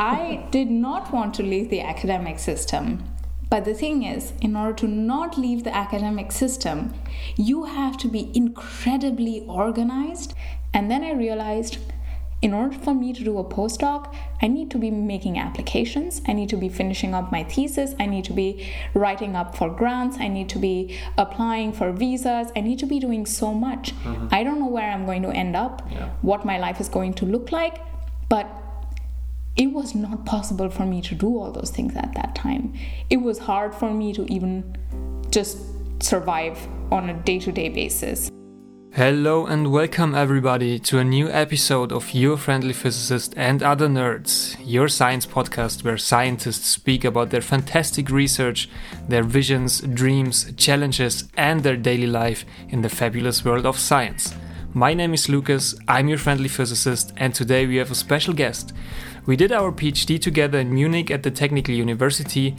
I did not want to leave the academic system. But the thing is, in order to not leave the academic system, you have to be incredibly organized. And then I realized in order for me to do a postdoc, I need to be making applications. I need to be finishing up my thesis. I need to be writing up for grants. I need to be applying for visas. I need to be doing so much. Mm-hmm. I don't know where I'm going to end up, yeah. what my life is going to look like, but it was not possible for me to do all those things at that time. It was hard for me to even just survive on a day to day basis. Hello and welcome everybody to a new episode of Your Friendly Physicist and Other Nerds, your science podcast where scientists speak about their fantastic research, their visions, dreams, challenges, and their daily life in the fabulous world of science. My name is Lucas, I'm your friendly physicist, and today we have a special guest. We did our PhD together in Munich at the Technical University,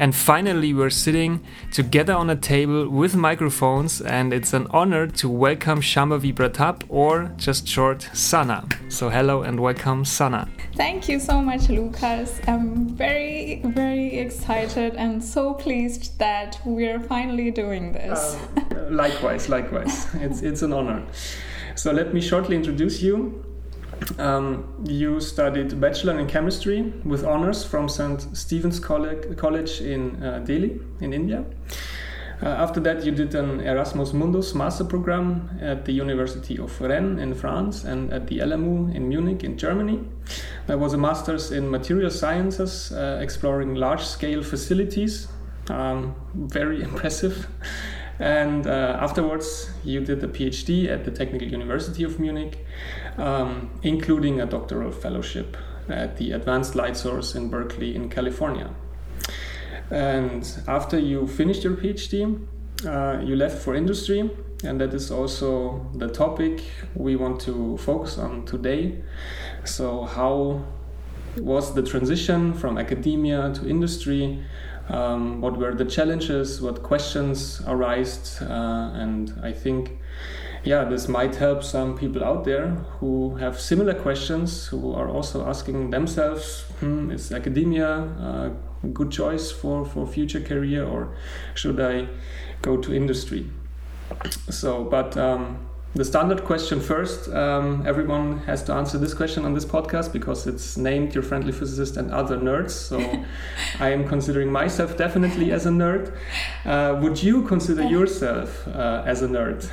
and finally we're sitting together on a table with microphones, and it's an honor to welcome Shambhavi Pratap, or just short, Sana. So, hello and welcome, Sana. Thank you so much, Lucas. I'm very, very excited and so pleased that we're finally doing this. Um, likewise, likewise. it's, it's an honor. So, let me shortly introduce you. Um, you studied bachelor in chemistry with honors from St. Stephen's College in uh, Delhi, in India. Uh, after that, you did an Erasmus Mundus master program at the University of Rennes in France and at the LMU in Munich in Germany. There was a master's in material sciences, uh, exploring large scale facilities. Um, very impressive. And uh, afterwards, you did a PhD at the Technical University of Munich, um, including a doctoral fellowship at the Advanced Light Source in Berkeley, in California. And after you finished your PhD, uh, you left for industry, and that is also the topic we want to focus on today. So, how was the transition from academia to industry? Um, what were the challenges, what questions arised, uh, and I think, yeah, this might help some people out there who have similar questions, who are also asking themselves, hmm, is academia a good choice for, for future career, or should I go to industry? So, but um, the standard question first. Um, everyone has to answer this question on this podcast because it's named Your Friendly Physicist and Other Nerds. So I am considering myself definitely as a nerd. Uh, would you consider yourself uh, as a nerd?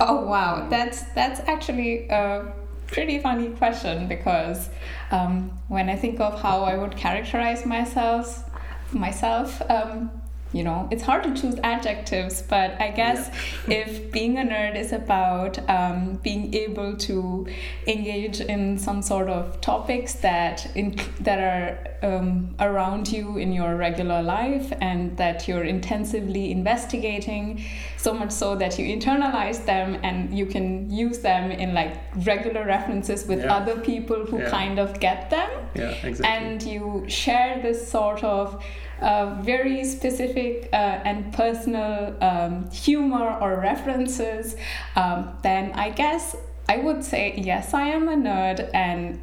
Oh wow, that's that's actually a pretty funny question because um, when I think of how I would characterize myself, myself. Um, you know it's hard to choose adjectives but i guess yeah. if being a nerd is about um, being able to engage in some sort of topics that in, that are um, around you in your regular life and that you're intensively investigating so much so that you internalize them and you can use them in like regular references with yeah. other people who yeah. kind of get them yeah, exactly. and you share this sort of uh, very specific uh, and personal um, humor or references, um, then I guess I would say, yes, I am a nerd, and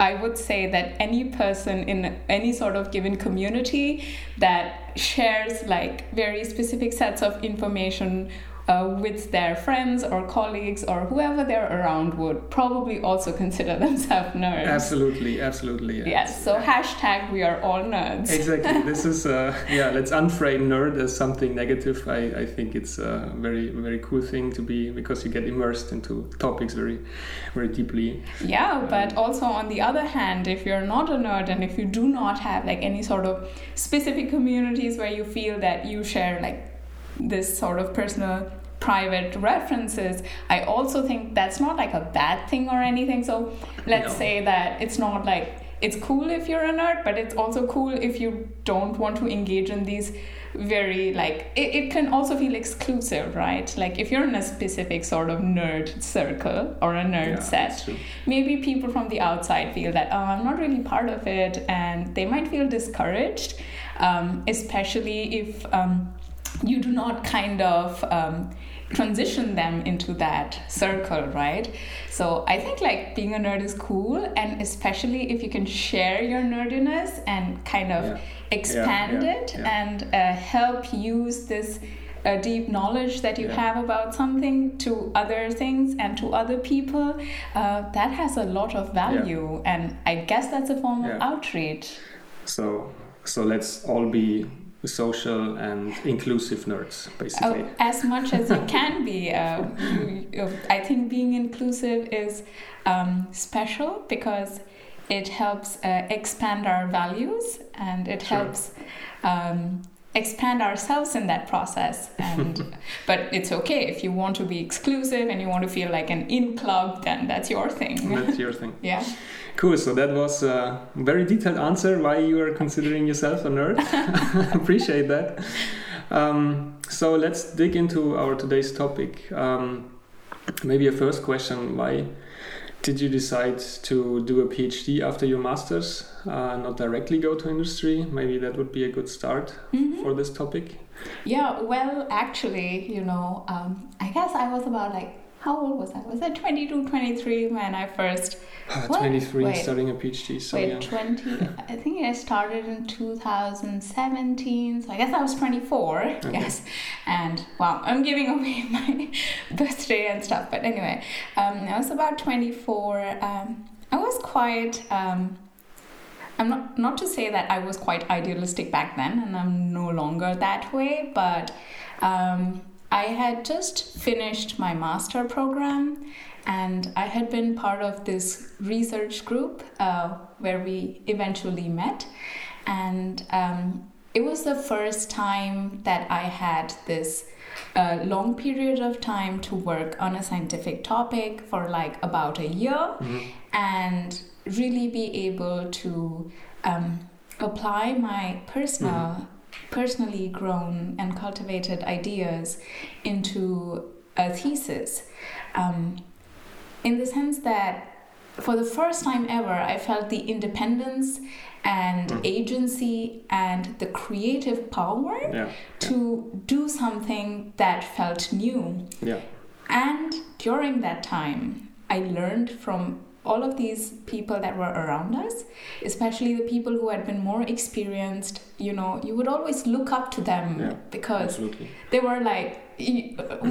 I would say that any person in any sort of given community that shares like very specific sets of information uh, with their friends or colleagues or whoever they're around would probably also consider themselves nerds. Absolutely, absolutely. Yeah. Yes, so hashtag we are all nerds. Exactly. this is, uh, yeah, let's unframe nerd as something negative. I, I think it's a very, very cool thing to be because you get immersed into topics very, very deeply. Yeah, um, but also on the other hand, if you're not a nerd and if you do not have like any sort of specific communities where you feel that you share like this sort of personal private references. I also think that's not like a bad thing or anything. So let's no. say that it's not like it's cool if you're a nerd but it's also cool if you don't want to engage in these very like it, it can also feel exclusive right? Like if you're in a specific sort of nerd circle or a nerd yeah, set maybe people from the outside feel that oh i'm not really part of it and they might feel discouraged um, especially if um, you do not kind of um, transition them into that circle, right? So I think like being a nerd is cool, and especially if you can share your nerdiness and kind of Yeah. expand Yeah, yeah, it yeah. and uh, help use this uh, deep knowledge that you Yeah. have about something to other things and to other people. Uh, that has a lot of value, and I guess that's a form of outreach. So so let's all be social and inclusive nerds, basically. Oh, as much as you can be. Uh, I think being inclusive is um, special because it helps uh, expand our values and it Sure. helps um, expand ourselves in that process. And but it's okay if you want to be exclusive and you want to feel like an in club, then that's your thing. That's your thing. yeah. Cool. So that was a very detailed answer why you are considering yourself a nerd. Appreciate that. Um, so let's dig into our today's topic. Um, maybe a first question: Why did you decide to do a PhD after your masters, uh, not directly go to industry? Maybe that would be a good start Mhm. for this topic. Yeah, well, actually, you know, um, I guess I was about like, how old was I? Was I 22, 23 when I first, What? 23, Wait. starting a PhD. So wait, yeah. 20, I think I started in 2017, so I guess I was 24, yes. And wow, I'm giving away my birthday and stuff, but anyway, um, I was about 24. Um, I was quite, um, I'm not, not to say that I was quite idealistic back then, and I'm no longer that way, but um, I had just finished my master program and I had been part of this research group uh, where we eventually met. And um, it was the first time that I had this uh, long period of time to work on a scientific topic for like about a year Mhm. and really be able to um, apply my personal personally grown and cultivated ideas into a thesis um, in the sense that for the first time ever i felt the independence and Mm. agency and the creative power Yeah. to do something that felt new Yeah. and during that time, I learned from all of these people that were around us, especially the people who had been more experienced. You know, you would always look up to them Yeah, because Absolutely. they were like,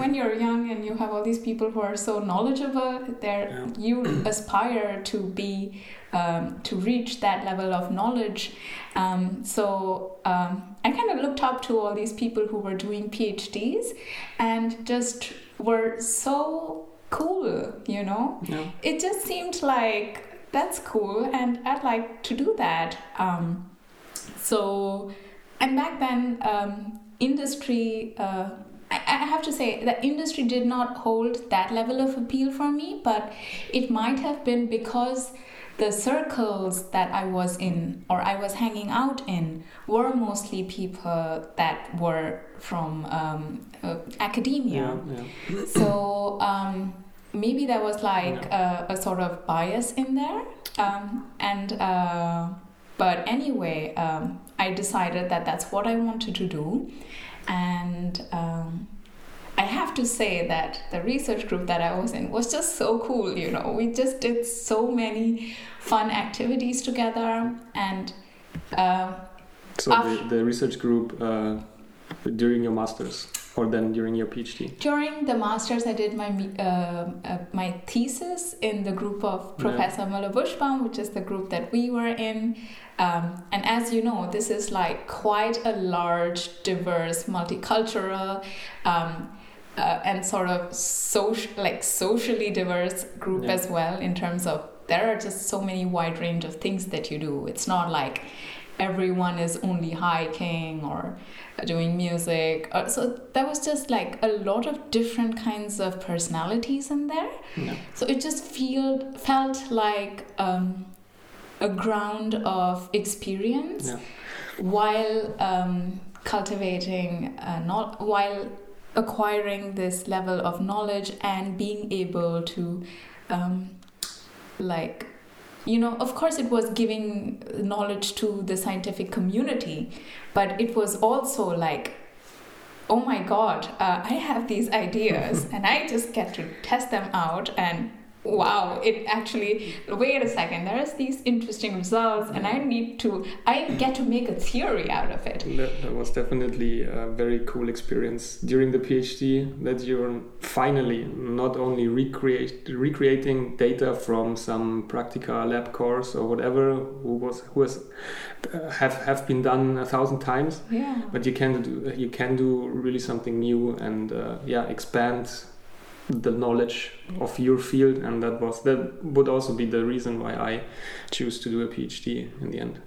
when you're young and you have all these people who are so knowledgeable, there Yeah. you aspire to be um, to reach that level of knowledge. Um, so um, I kind of looked up to all these people who were doing PhDs and just were so cool, you know. Yeah. It just seemed like that's cool, and I'd like to do that. Um, so, and back then, um, industry. Uh, I I have to say that industry did not hold that level of appeal for me, but it might have been because the circles that I was in or I was hanging out in were mostly people that were from um, uh, academia. Yeah. Yeah. So um, maybe there was like a, a sort of bias in there. Um, and uh, but anyway, um, I decided that that's what I wanted to do, and um, I have to say that the research group that I was in was just so cool. You know, we just did so many fun activities together, and uh, So the, the research group uh, during your masters or then during your PhD? During the masters, I did my uh, uh, my thesis in the group of Yeah. Professor Müller Buschbaum, which is the group that we were in. Um, and as you know, this is like quite a large, diverse, multicultural, um, uh, and sort of social, like socially diverse group Yeah. as well. In terms of there are just so many wide range of things that you do. It's not like everyone is only hiking or doing music. Uh, so there was just like a lot of different kinds of personalities in there. Yeah. So it just feel, felt like um, a ground of experience Yeah. while um, cultivating, uh, not while acquiring this level of knowledge and being able to, um, like, you know, of course, it was giving knowledge to the scientific community, but it was also like oh my god uh, i have these ideas and i just get to test them out and wow it actually wait a second there's these interesting results and i need to i get to make a theory out of it. That, that was definitely a very cool experience during the phd that you're finally not only recreate recreating data from some practica lab course or whatever who was who has uh, have have been done a thousand times yeah. but you can do you can do really something new and uh, yeah expand the knowledge of your field and that was that would also be the reason why i choose to do a phd in the end.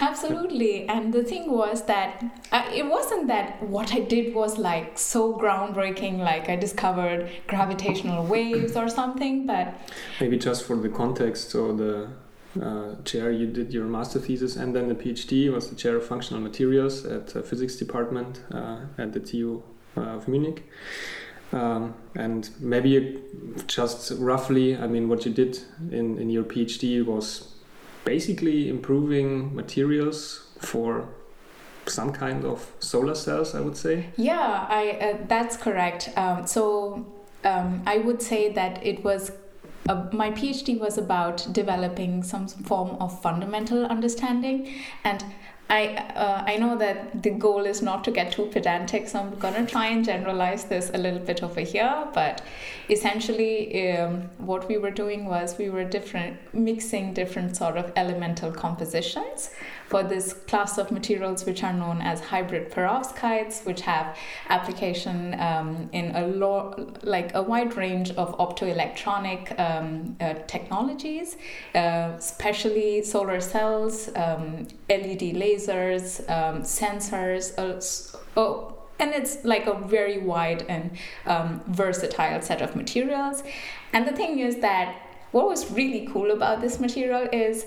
Absolutely. And the thing was that uh, it wasn't that what i did was like so groundbreaking like i discovered gravitational waves or something but maybe just for the context so the uh, chair you did your master thesis and then the phd was the chair of functional materials at the physics department uh, at the tu uh, of munich um, and maybe just roughly, I mean, what you did in, in your PhD was basically improving materials for some kind of solar cells, I would say. Yeah, I uh, that's correct. Um, so um, I would say that it was uh, my PhD was about developing some form of fundamental understanding and I uh, I know that the goal is not to get too pedantic, so I'm gonna try and generalize this a little bit over here. But essentially, um, what we were doing was we were different mixing different sort of elemental compositions for this class of materials which are known as hybrid perovskites, which have application um, in a lo- like a wide range of optoelectronic um, uh, technologies, uh, especially solar cells, um, LED lasers, um, sensors. Uh, oh, and it's like a very wide and um, versatile set of materials. And the thing is that what was really cool about this material is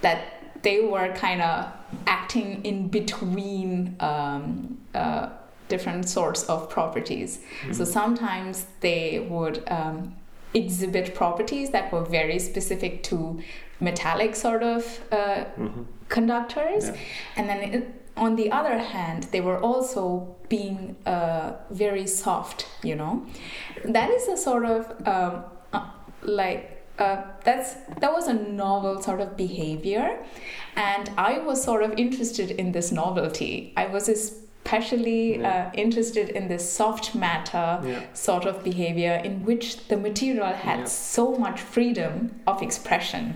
that they were kind of acting in between um, uh, different sorts of properties. Mm-hmm. So sometimes they would um, exhibit properties that were very specific to metallic sort of uh, mm-hmm. conductors, yeah. and then it, on the other hand, they were also being uh, very soft. You know, that is a sort of um, uh, like uh, that's that was a novel sort of behavior, and I was sort of interested in this novelty. I was especially yeah. uh, interested in this soft matter yeah. sort of behavior in which the material had yeah. so much freedom of expression,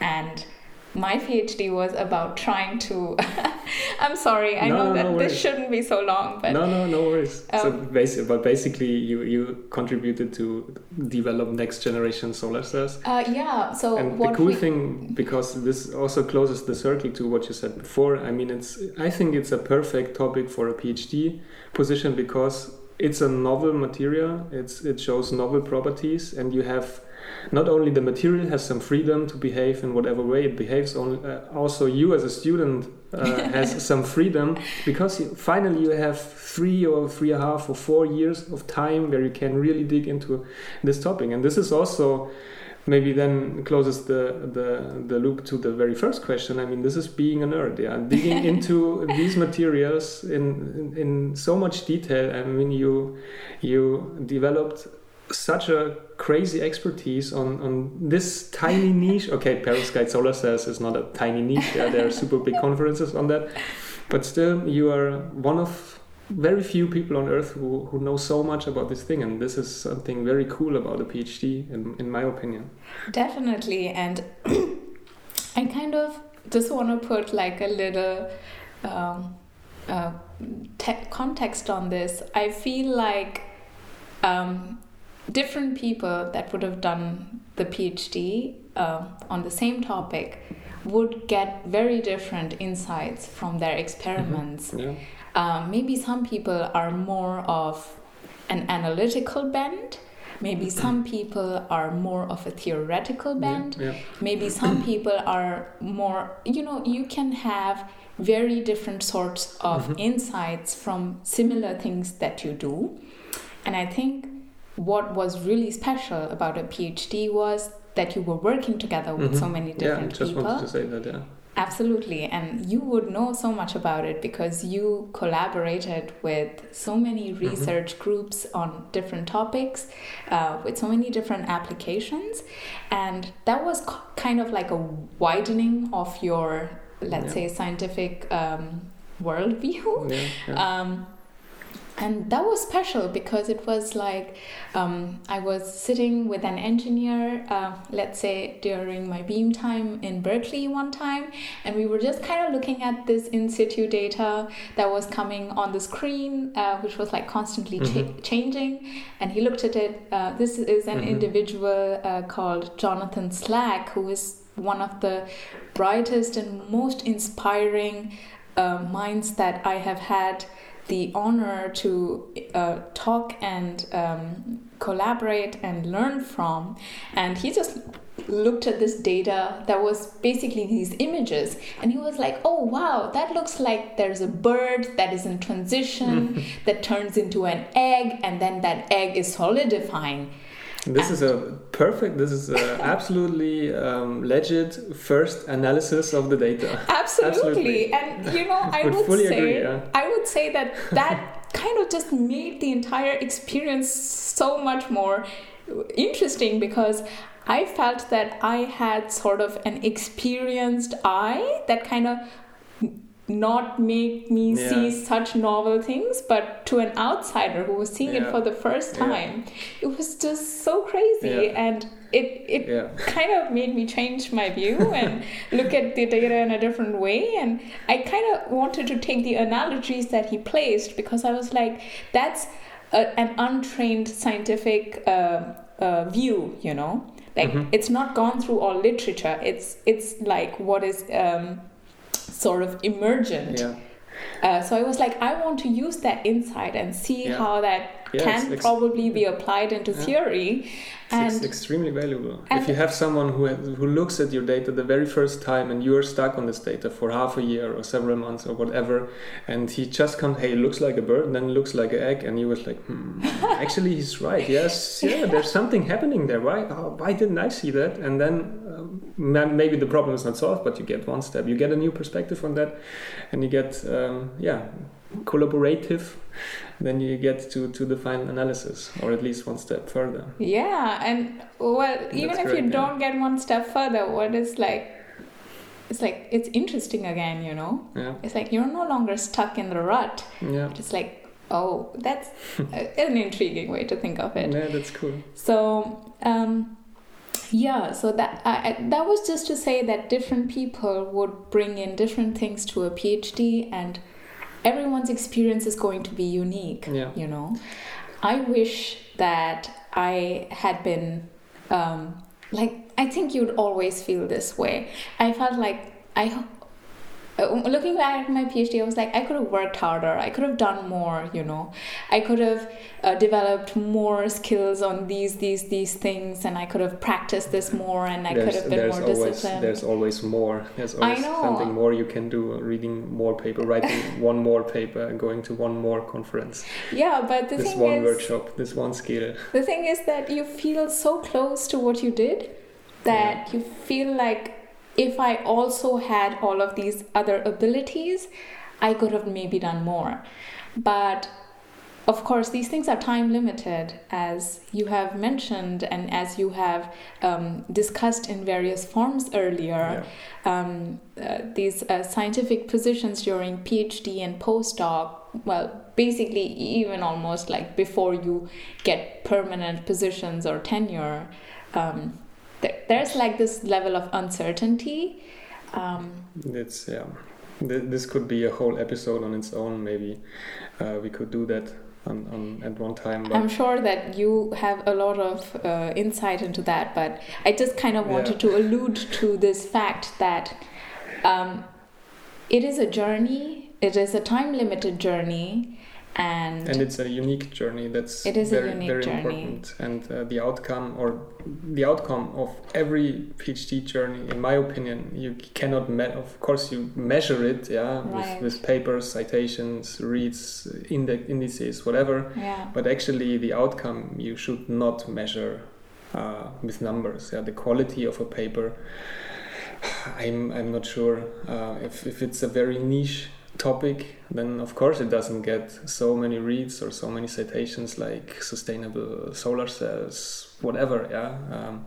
and my PhD was about trying to. I'm sorry, I no, know that no this shouldn't be so long, but no, no, no worries. Um, so basically, but basically, you you contributed to develop next generation solar cells. Uh, yeah. So and the cool we... thing, because this also closes the circle to what you said before. I mean, it's I think it's a perfect topic for a PhD position because it's a novel material. It's it shows novel properties, and you have not only the material has some freedom to behave in whatever way it behaves, only, uh, also you as a student uh, has some freedom because you, finally you have three or three and a half or four years of time where you can really dig into this topic. And this is also maybe then closes the, the the loop to the very first question. I mean, this is being a nerd, yeah, digging into these materials in, in, in so much detail. I mean, you you developed such a crazy expertise on, on this tiny niche. Okay, perovskite solar cells is not a tiny niche. Yeah, there are super big conferences on that, but still, you are one of very few people on earth who, who know so much about this thing. And this is something very cool about a phd in, in my opinion. Definitely. And i kind of just want to put like a little um, uh, te- context on this. I feel like um, different people that would have done the PhD uh, on the same topic would get very different insights from their experiments. Mm-hmm. Yeah. Um, maybe some people are more of an analytical bend. Maybe mm-hmm. some people are more of a theoretical bend. Yeah, yeah. Maybe some people are more, you know, you can have very different sorts of mm-hmm. insights from similar things that you do. And I think what was really special about a PhD was that you were working together with mm-hmm. so many different yeah, just people. wanted to say that, yeah. Absolutely. And you would know so much about it because you collaborated with so many Mm-hmm. research groups on different topics, uh, with so many different applications. And that was k- kind of like a widening of your, let's Yeah. say, scientific um, worldview. Yeah, yeah. Um, and that was special because it was like um, I was sitting with an engineer, uh, let's say during my beam time in Berkeley one time, and we were just kind of looking at this in situ data that was coming on the screen, uh, which was like constantly cha- Mhm. changing. And he looked at it. Uh, this is an Mhm. individual uh, called Jonathan Slack, who is one of the brightest and most inspiring uh, minds that I have had the honor to uh, talk and um, collaborate and learn from. And he just looked at this data that was basically these images and he was like oh wow that looks like there's a bird that is in transition that turns into an egg and then that egg is solidifying This is a perfect, this is absolutely um, legit first analysis of the data. Absolutely. Absolutely. And you know, I Would would, say agree, yeah. I would say that that kind of just made the entire experience so much more interesting because I felt that I had sort of an experienced eye that kind of not make me Yeah. see such novel things but to an outsider who was seeing it for the first Yeah. time it was just so crazy Yeah. and it it Yeah. kind of made me change my view and look at the data in a different way. And I kind of wanted to take the analogies that he placed because I was like, that's a, an untrained scientific uh, uh, view, you know. Like Mhm. it's not gone through all literature. It's it's like what is um, sort of emergent. Yeah. Uh, so I was like, I want to use that insight and see Yeah. how that Yeah, can probably be applied into Yeah. theory. It's And extremely valuable. if you have someone who who looks at your data the very first time and you are stuck on this data for half a year or several months or whatever, and he just comes, hey, it looks like a bird, then it looks like an egg, and you was like, hmm, actually he's right. Yes, yeah, there's something happening there. Why? Oh, why didn't I see that? And then um, maybe the problem is not solved, but you get one step. You get a new perspective on that, and you get um, yeah, collaborative. Then you get to, to the final analysis, or at least one step further. Yeah, and well, even That's if you yeah. don't get one step further, what is like, it's like it's interesting again, you know. Yeah, It's like you're no longer stuck in the rut. yeah. It's like, oh, that's an intriguing way to think of it. Yeah, that's cool. So, um, yeah, so that I- that was just to say that different people would bring in different things to a PhD, and everyone's experience is going to be unique. Yeah. You know, I wish that I had been um, like I think you'd always feel this way. I felt like I. uh, Looking back at my PhD, I was like, I could have worked harder. I could have done more. You know, I could have uh, developed more skills on these, these, these things, and I could have practiced this more, and I could have been there's more always disciplined. there's always more. There's always something more you can do. Reading more paper, writing one more paper, going to one more conference, yeah, but the this thing one is, workshop, this one skill. The thing is that you feel so close to what you did that you feel like if I also had all of these other abilities, I could have maybe done more. But of course, these things are time limited, as you have mentioned and as you have um, discussed in various forms earlier. Um, uh, these uh, scientific positions during PhD and postdoc, well, basically, even almost like before you get permanent positions or tenure, um, there, there's like this level of uncertainty. Um, It's yeah. Th- This could be a whole episode on its own. Maybe uh, we could do that on, on at one time. But I'm sure that you have a lot of uh, insight into that, but I just kind of wanted Yeah. to allude to this fact that um, it is a journey, it is a time limited journey, and, and it's a unique journey that's It is a very unique very journey. important and uh, the outcome or the outcome of every phd journey in my opinion you cannot me- of course you measure it yeah Right. with, with papers citations reads index indices whatever yeah. but actually the outcome you should not measure uh, with numbers yeah the quality of a paper I'm I'm not sure uh, if if it's a very niche topic, then of course it doesn't get so many reads or so many citations like sustainable solar cells, whatever. Yeah. Um,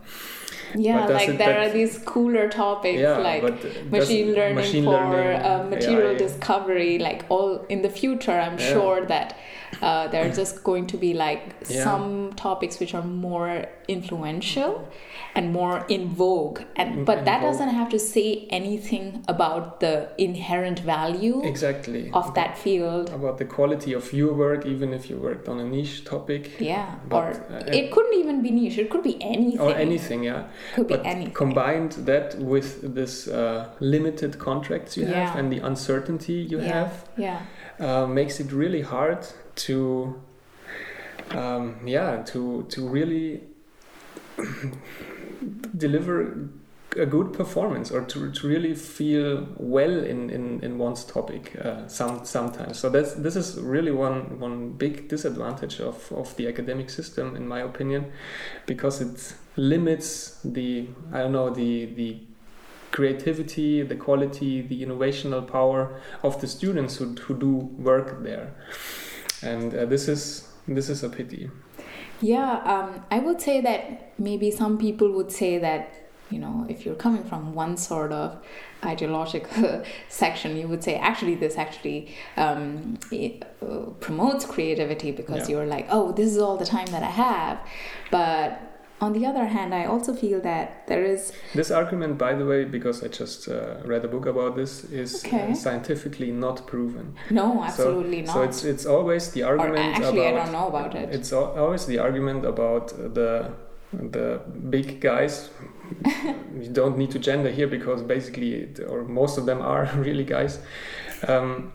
yeah, like there are these cooler topics yeah, like machine learning machine for learning, uh, material AI. discovery. Like all in the future, I'm yeah. sure that uh, there are just going to be like yeah. some topics which are more influential and more in vogue and but in that vogue. doesn't have to say anything about the inherent value exactly of that field about the quality of your work even if you worked on a niche topic yeah but, or uh, it couldn't even be niche it could be anything or anything yeah could but be anything combined that with this uh, limited contracts you yeah. have and the uncertainty you yeah. have yeah uh, makes it really hard to um, yeah to to really deliver a good performance or to, to really feel well in, in, in one's topic uh, some sometimes so that's this is really one one big disadvantage of, of the academic system in my opinion because it limits the I don't know the the creativity the quality the innovational power of the students who, who do work there and uh, this is this is a pity yeah, um, I would say that maybe some people would say that, you know, if you're coming from one sort of ideological section, you would say actually this actually um, uh, promotes creativity because yeah. you're like, oh, this is all the time that I have. But on the other hand, I also feel that there is. This argument, by the way, because I just uh, read a book about this, is uh, okay. scientifically not proven. No, absolutely so, not. So it's it's always the argument. Or actually, about, I don't know about it. It's always the argument about the the big guys. you don't need to gender here because basically, or most of them are really guys. Um,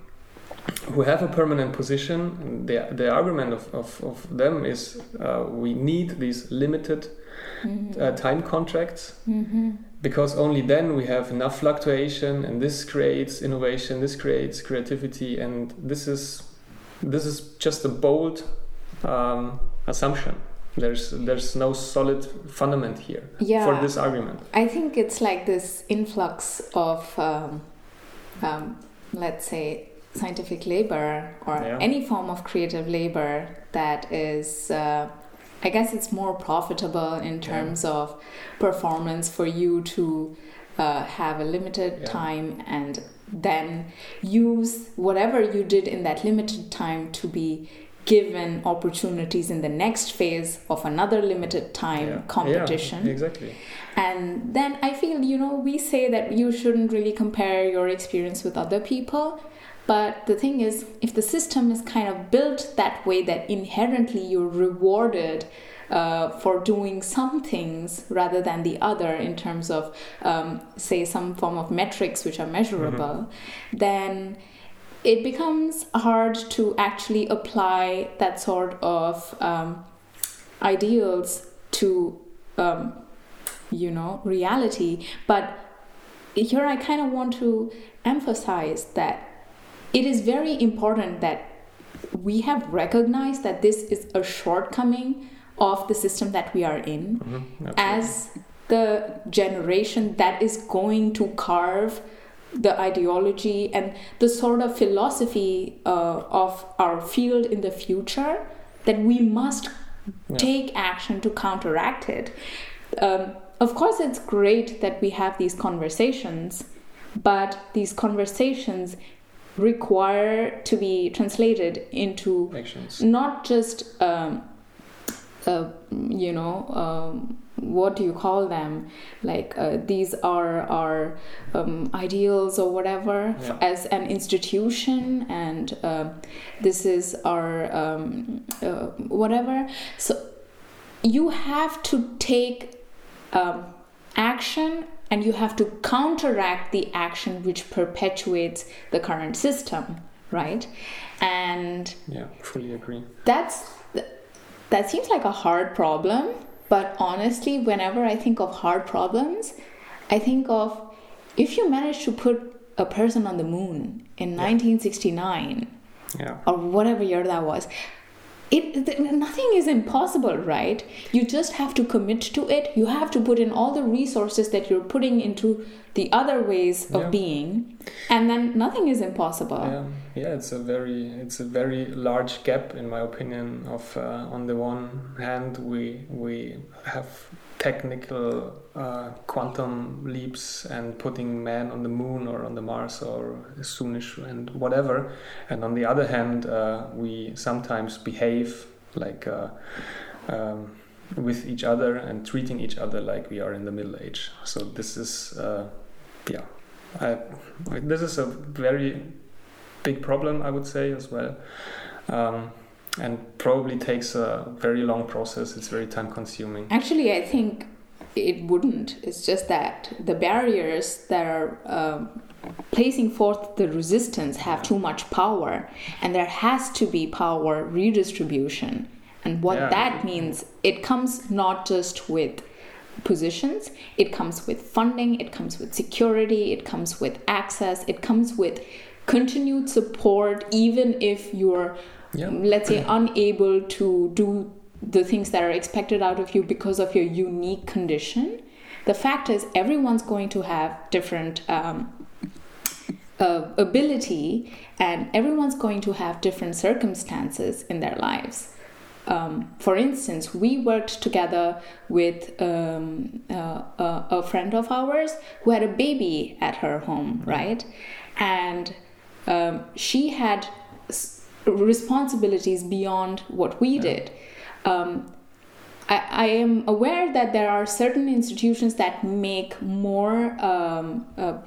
who have a permanent position, the, the argument of, of, of them is uh, we need these limited mm-hmm. uh, time contracts mm-hmm. because only then we have enough fluctuation and this creates innovation, this creates creativity, and this is this is just a bold um, assumption. There's there's no solid fundament here yeah, for this argument. I think it's like this influx of um, um, let's say scientific labor or yeah. any form of creative labor that is uh, i guess it's more profitable in terms yeah. of performance for you to uh, have a limited yeah. time and then use whatever you did in that limited time to be given opportunities in the next phase of another limited time yeah. competition. Yeah, exactly. And then I feel, you know, we say that you shouldn't really compare your experience with other people. But the thing is, if the system is kind of built that way that inherently you're rewarded uh, for doing some things rather than the other in terms of, um, say, some form of metrics which are measurable, mm-hmm. then it becomes hard to actually apply that sort of um, ideals to, um, you know, reality. But here I kind of want to emphasize that it is very important that we have recognized that this is a shortcoming of the system that we are in mm-hmm, as the generation that is going to carve the ideology and the sort of philosophy uh, of our field in the future that we must yeah. take action to counteract it. Um, of course, it's great that we have these conversations, but these conversations require to be translated into Actions. not just um, uh, you know um, what do you call them like uh, these are our um, ideals or whatever yeah. as an institution and uh, this is our um, uh, whatever so you have to take um, action and you have to counteract the action which perpetuates the current system right and yeah fully agree that's that seems like a hard problem but honestly whenever i think of hard problems i think of if you manage to put a person on the moon in yeah. 1969 yeah. or whatever year that was it th- nothing is impossible right? You just have to commit to it. You have to put in all the resources that you're putting into the other ways of Yeah. being and then nothing is impossible. Yeah. Yeah it's a very it's a very large gap in my opinion of uh, on the one hand we we have technical uh, quantum leaps and putting man on the moon or on the mars or soonish and whatever and on the other hand uh, we sometimes behave like uh, um, with each other and treating each other like we are in the middle age so this is uh, yeah I, this is a very big problem, I would say, as well. Um, and probably takes a very long process. It's very time consuming. Actually, I think it wouldn't. It's just that the barriers that are um, placing forth the resistance have too much power, and there has to be power redistribution. And what Yeah. that means, it comes not just with positions, it comes with funding, it comes with security, it comes with access, it comes with continued support, even if you're Yeah. let's say unable to do the things that are expected out of you because of your unique condition the fact is everyone's going to have different um, uh, ability and everyone's going to have different circumstances in their lives um, for instance, we worked together with um, uh, a, a friend of ours who had a baby at her home, right? And um, she had s- responsibilities beyond what we did. Um, I, I am aware that there are certain institutions that make more um, uh,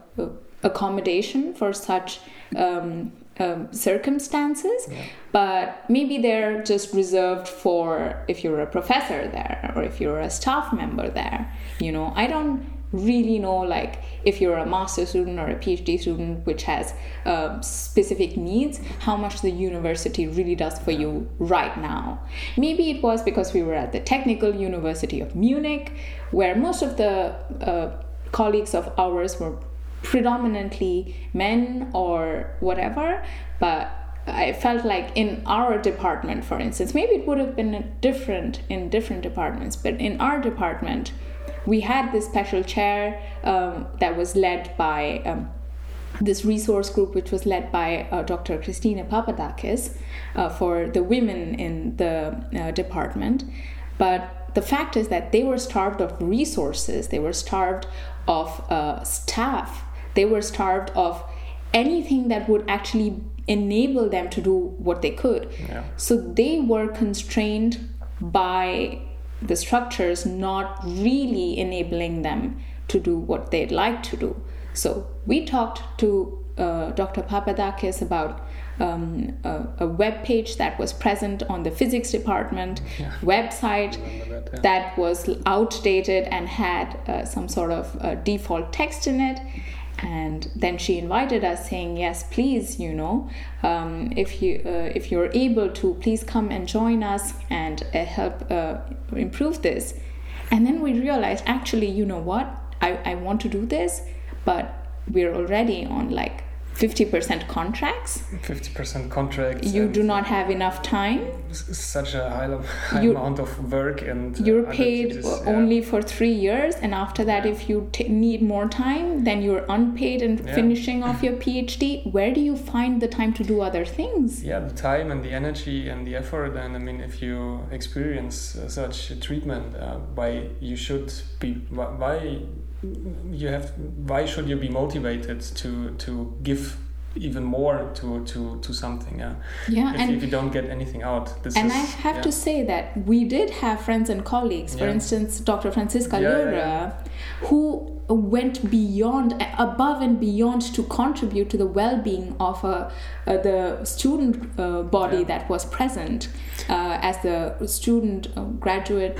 accommodation for such um, um, circumstances, but maybe they're just reserved for if you're a professor there or if you're a staff member there. You know, I don't really know like if you're a master student or a phd student which has uh, specific needs how much the university really does for you right now. Maybe it was because we were at the technical university of munich where most of the uh, colleagues of ours were predominantly men or whatever but I felt like in our department, for instance, maybe it would have been different in different departments, but in our department, we had this special chair um, that was led by um, this resource group, which was led by uh, Dr. Christina Papadakis uh, for the women in the uh, department. But the fact is that they were starved of resources, they were starved of uh, staff, they were starved of anything that would actually enable them to do what they could. Yeah. So they were constrained by the structures not really enabling them to do what they'd like to do. So we talked to uh, Dr. Papadakis about um, a, a web page that was present on the physics department website that, yeah. that was outdated and had uh, some sort of uh, default text in it and then she invited us saying yes please you know um, if you uh, if you're able to please come and join us and uh, help uh, improve this. And then we realized actually you know what? I, I want to do this but we're already on like 50% contracts 50% contracts. you do not have enough time Such a high, high amount of work and. you're paid yeah. only for three years and after that Yeah. if you t- need more time then you're unpaid and Yeah. finishing off your phd where do you find the time to do other things Yeah, the time and the energy and the effort, and I mean, if you experience uh, such treatment, uh, why you should be, why, why you have, why should you be motivated to to give even more to to to something? Yeah, yeah if, and if you don't get anything out, this and is, I have yeah. to say that we did have friends and colleagues, for Yeah. instance, Dr. Francisca Yeah, Lura, who went beyond, above and beyond to contribute to the well being of uh, uh, the student uh, body that was present uh, as the student uh, graduate.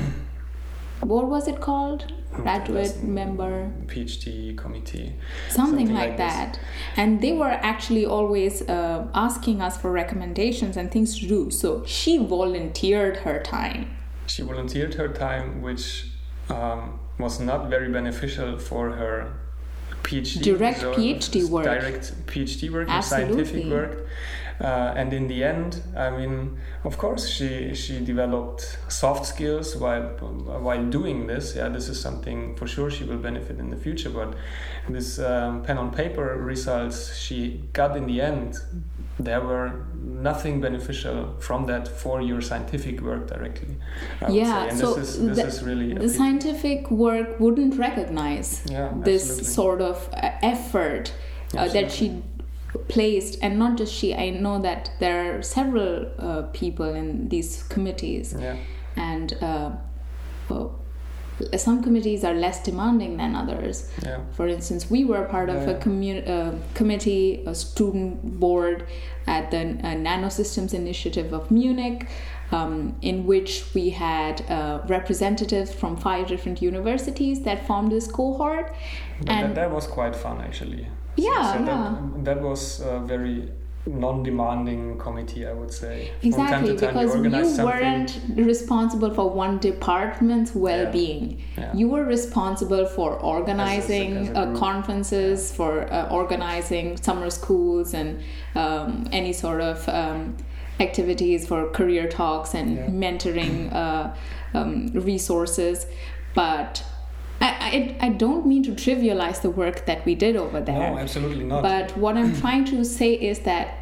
What was it called? Graduate member PhD committee. something, Something like, like that and they were actually always uh, asking us for recommendations and things to do so she volunteered her time She volunteered her time, which um, was not very beneficial for her PhD. Direct so PhD work. Direct PhD work, and scientific work. Uh, and in the end, I mean, of course, she she developed soft skills while while doing this. Yeah, this is something for sure she will benefit in the future. But this um, pen on paper results she got in the end, there were nothing beneficial from that for your scientific work directly. I yeah, so this is this the, really the scientific work wouldn't recognize Yeah, this absolutely. sort of uh, effort uh, that she placed and not just she i know that there are several uh, people in these committees yeah. and uh, well, some committees are less demanding than others Yeah. for instance we were part of a commu- uh, committee a student board at the uh, nanosystems initiative of munich um, in which we had uh, representatives from five different universities that formed this cohort But and that, that was quite fun actually. Yeah, so yeah. That, that was a very non-demanding committee, I would say. Exactly because you you weren't responsible for one department's well-being Yeah. you were responsible for organizing as a uh, group. conferences for uh, organizing summer schools and um, any sort of um, activities for career talks and Yeah. mentoring uh, um, resources but I, I, I don't mean to trivialize the work that we did over there No, absolutely not. but what I'm trying to say is that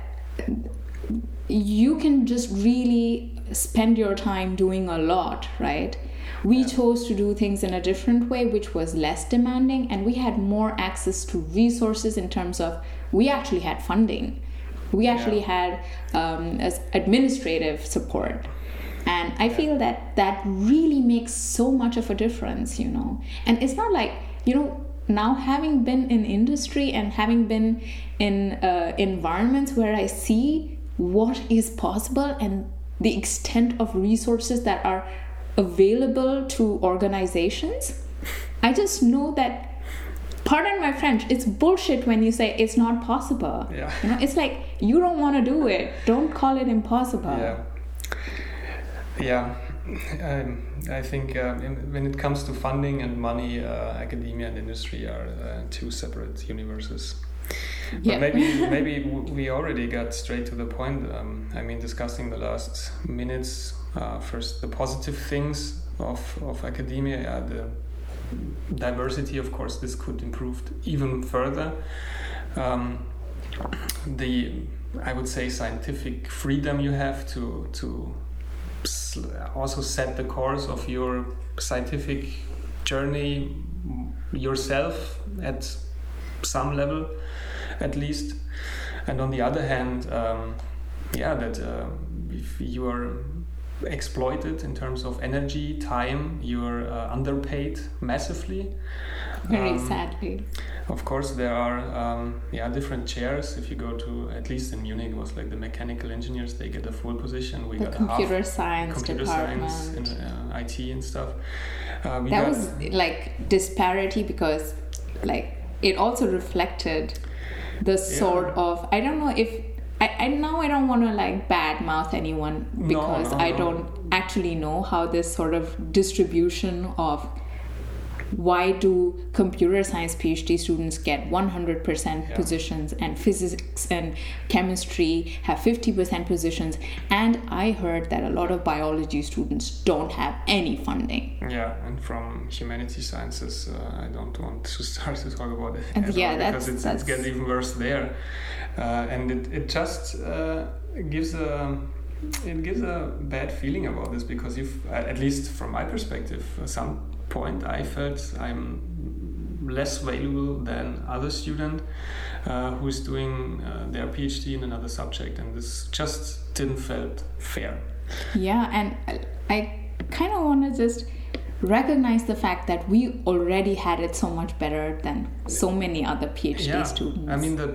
you can just really spend your time doing a lot, right? We chose to do things in a different way, which was less demanding, and we had more access to resources in terms of we actually had funding. We actually had um, administrative support. And I feel that that really makes so much of a difference, you know. And it's not like, you know, now having been in industry and having been in uh, environments where I see what is possible and the extent of resources that are available to organizations, I just know that. Pardon my French. It's bullshit when you say it's not possible. Yeah. You know, it's like you don't want to do it. Don't call it impossible. Yeah. Yeah. Um, I think uh, in, when it comes to funding and money, uh, academia and industry are uh, two separate universes. Yeah. But maybe maybe we already got straight to the point. Um, I mean, discussing the last minutes. Uh, first, the positive things of, of academia. Yeah, the diversity, of course, this could improve even further. Um, the I would say scientific freedom you have to to also set the course of your scientific journey yourself at some level at least. And on the other hand um, yeah that uh, if you are exploited in terms of energy time you're uh, underpaid massively Very Um, sadly. of course, there are um, yeah different chairs. If you go to at least in Munich, it was like the mechanical engineers. They get a full position. We The got computer half science computer department. science and uh, IT and stuff. Uh, we that got, was like disparity because like it also reflected the sort of I don't know if I, I now I don't want to like badmouth anyone because no, I no. don't actually know how this sort of distribution of why do computer science PhD students get 100% Yeah. positions and physics and chemistry have 50% positions? And I heard that a lot of biology students don't have any funding. Yeah, and from humanities sciences, uh, I don't want to start to talk about it And yeah, all that's- because it's, that's- it gets even worse there, uh, and it, it just uh, gives a it gives a bad feeling about this because if at least from my perspective, some point I felt I'm less valuable than other student uh, who is doing uh, their PhD in another subject, and this just didn't felt fair. Yeah, and I- kind of want to just recognize the fact that we already had it so much better than so many other PhD students. I mean, the,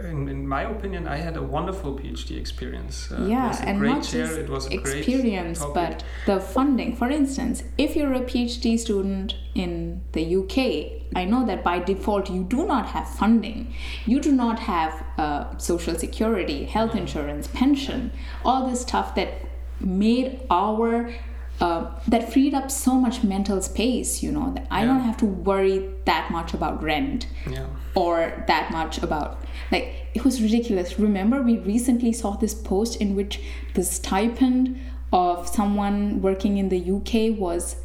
in, in my opinion, I had a wonderful PhD experience. Uh, it yeah, was a and great not chair. just It was a experience, but the funding. For instance, if you're a PhD student in the UK, I know that by default you do not have funding. You do not have uh, social security, health insurance, pension, all this stuff that made our uh, that freed up so much mental space, you know, that I Yeah. don't have to worry that much about rent Yeah. or that much about like it was ridiculous remember we recently saw this post in which the stipend of someone working in the UK was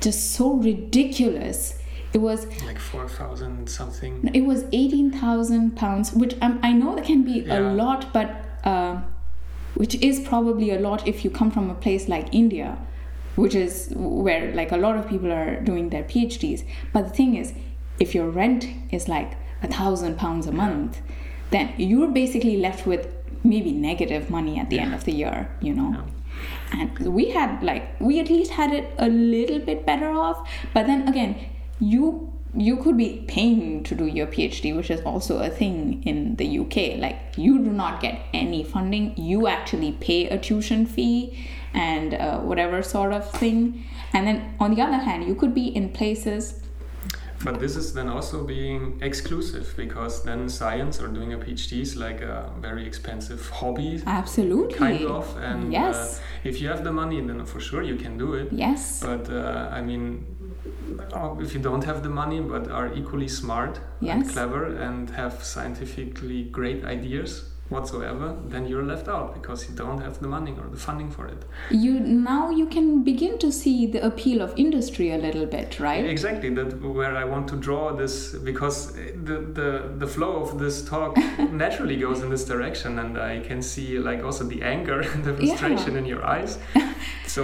just so ridiculous it was Like 4,000 something. it was 18,000 pounds which um, I know that can be Yeah. a lot but uh, which is probably a lot if you come from a place like India which is where like a lot of people are doing their PhDs but the thing is if your rent is like a thousand pounds a month then you're basically left with maybe negative money at the end of the year you know? Yeah. and we had like we at least had it a little bit better off. But then again you you could be paying to do your phd which is also a thing in the uk like you do not get any funding. You actually pay a tuition fee and uh, whatever sort of thing. And then on the other hand you could be in places But this is then also being exclusive because then science or doing a PhD is like a very expensive hobby, absolutely. kind of. And yes. uh, if you have the money, then for sure you can do it. yes. But uh, I mean, uh, if you don't have the money but are equally smart and clever and have scientifically great ideas whatsoever, then you're left out because you don't have the money or the funding for it. you now you can begin to see the appeal of industry a little bit right Exactly, that where I want to draw this because the the, the flow of this talk naturally goes in this direction, and I can see like also the anger and the frustration in your eyes. so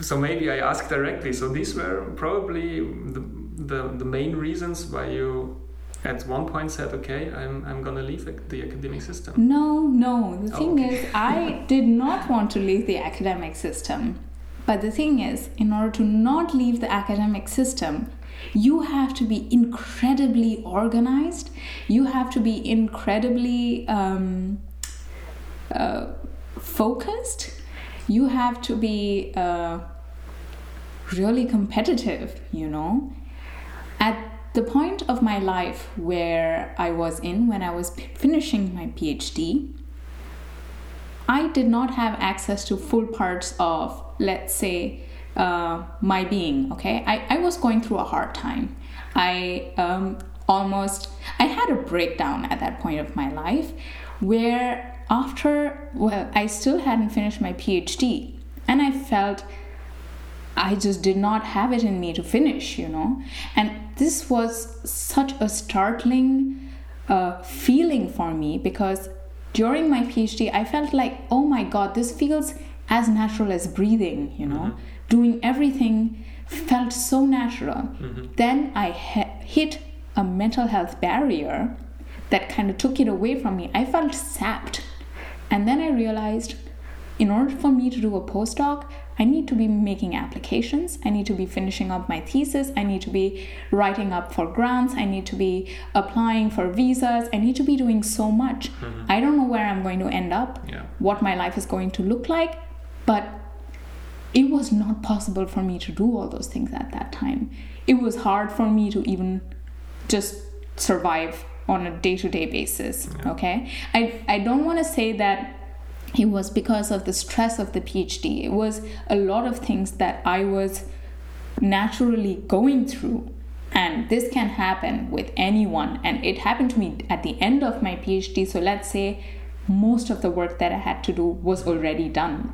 so maybe I ask directly. So these were probably the the, the main reasons why you at one point said, okay, I'm I'm gonna leave the academic system. No, no. The Oh, thing okay. is, I did not want to leave the academic system. But the thing is, in order to not leave the academic system, you have to be incredibly organized. You have to be incredibly um, uh, focused. You have to be uh, really competitive, you know. At the point of my life where I was in when I was p- finishing my PhD, I did not have access to full parts of, let's say, uh, my being. Okay, I, I was going through a hard time. I um, almost I had a breakdown at that point of my life, where after well, I still hadn't finished my PhD, and I felt I just did not have it in me to finish, you know. And this was such a startling uh, feeling for me because during my PhD, I felt like, oh my god, this feels as natural as breathing, you know. Doing everything felt so natural. Then I hit a mental health barrier that kind of took it away from me. I felt sapped. And then I realized in order for me to do a postdoc, I need to be making applications. I need to be finishing up my thesis. I need to be writing up for grants. I need to be applying for visas. I need to be doing so much. Mm-hmm. I don't know where I'm going to end up, Yeah. what my life is going to look like, but it was not possible for me to do all those things at that time. It was hard for me to even just survive on a day-to-day basis okay i i don't want to say that it was because of the stress of the phd it was a lot of things that i was naturally going through and this can happen with anyone and it happened to me at the end of my phd so let's say most of the work that i had to do was already done.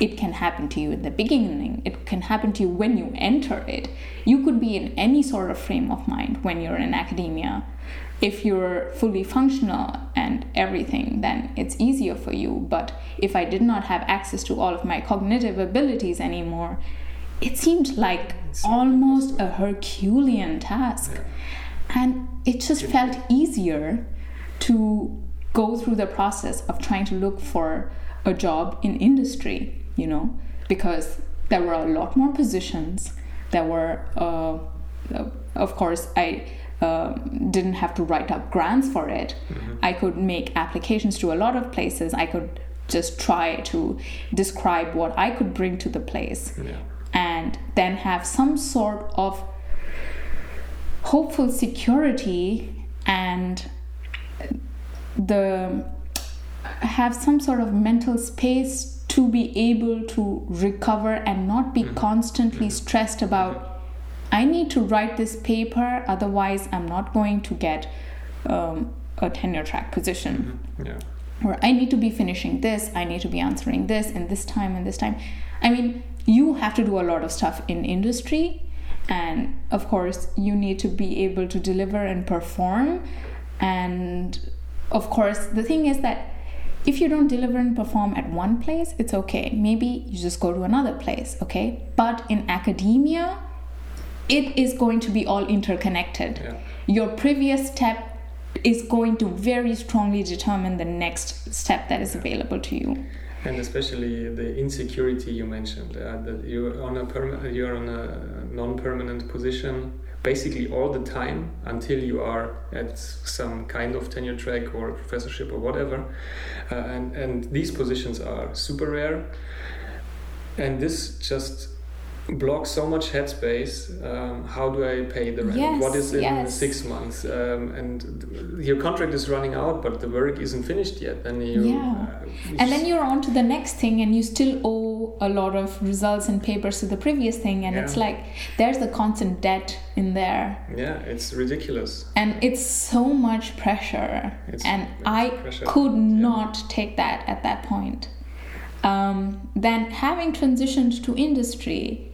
It can happen to you in the beginning. It can happen to you when you enter it. You could be in any sort of frame of mind when you're in academia if you're fully functional and everything then it's easier for you. But if i did not have access to all of my cognitive abilities anymore it seemed like almost a herculean task. And it just felt easier to go through the process of trying to look for a job in industry, you know, because there were a lot more positions. There were, uh, uh, of course, I um, didn't have to write up grants for it. Mm-hmm. I could make applications to a lot of places. I could just try to describe what I could bring to the place Yeah. and then have some sort of hopeful security and the have some sort of mental space to to be able to recover and not be mm-hmm. constantly mm-hmm. stressed about i need to write this paper otherwise i'm not going to get um, a tenure track position Yeah. or I need to be finishing this, I need to be answering this in this time and this time. I mean, you have to do a lot of stuff in industry, and of course, you need to be able to deliver and perform. And of course, the thing is that if you don't deliver and perform at one place, it's okay. Maybe you just go to another place, okay? But in academia, it is going to be all interconnected. Yeah. Your previous step is going to very strongly determine the next step that is available to you. And especially the insecurity you mentioned, uh, that you're on a perma- you're on a non-permanent position basically all the time until you are at some kind of tenure track or professorship or whatever, uh, and and these positions are super rare, and this just blocks so much headspace. Um, how do I pay the rent? Yes, what is in yes. six months? Um, and your contract is running out, but the work isn't finished yet. Then you Yeah. uh, And then you're on to the next thing, and you still owe a lot of results and papers to the previous thing, and it's like there's a constant debt in there, Yeah, it's ridiculous. and it's so much pressure. It's- and it's I pressure, could yeah. not take that at that point. Um, then having transitioned to industry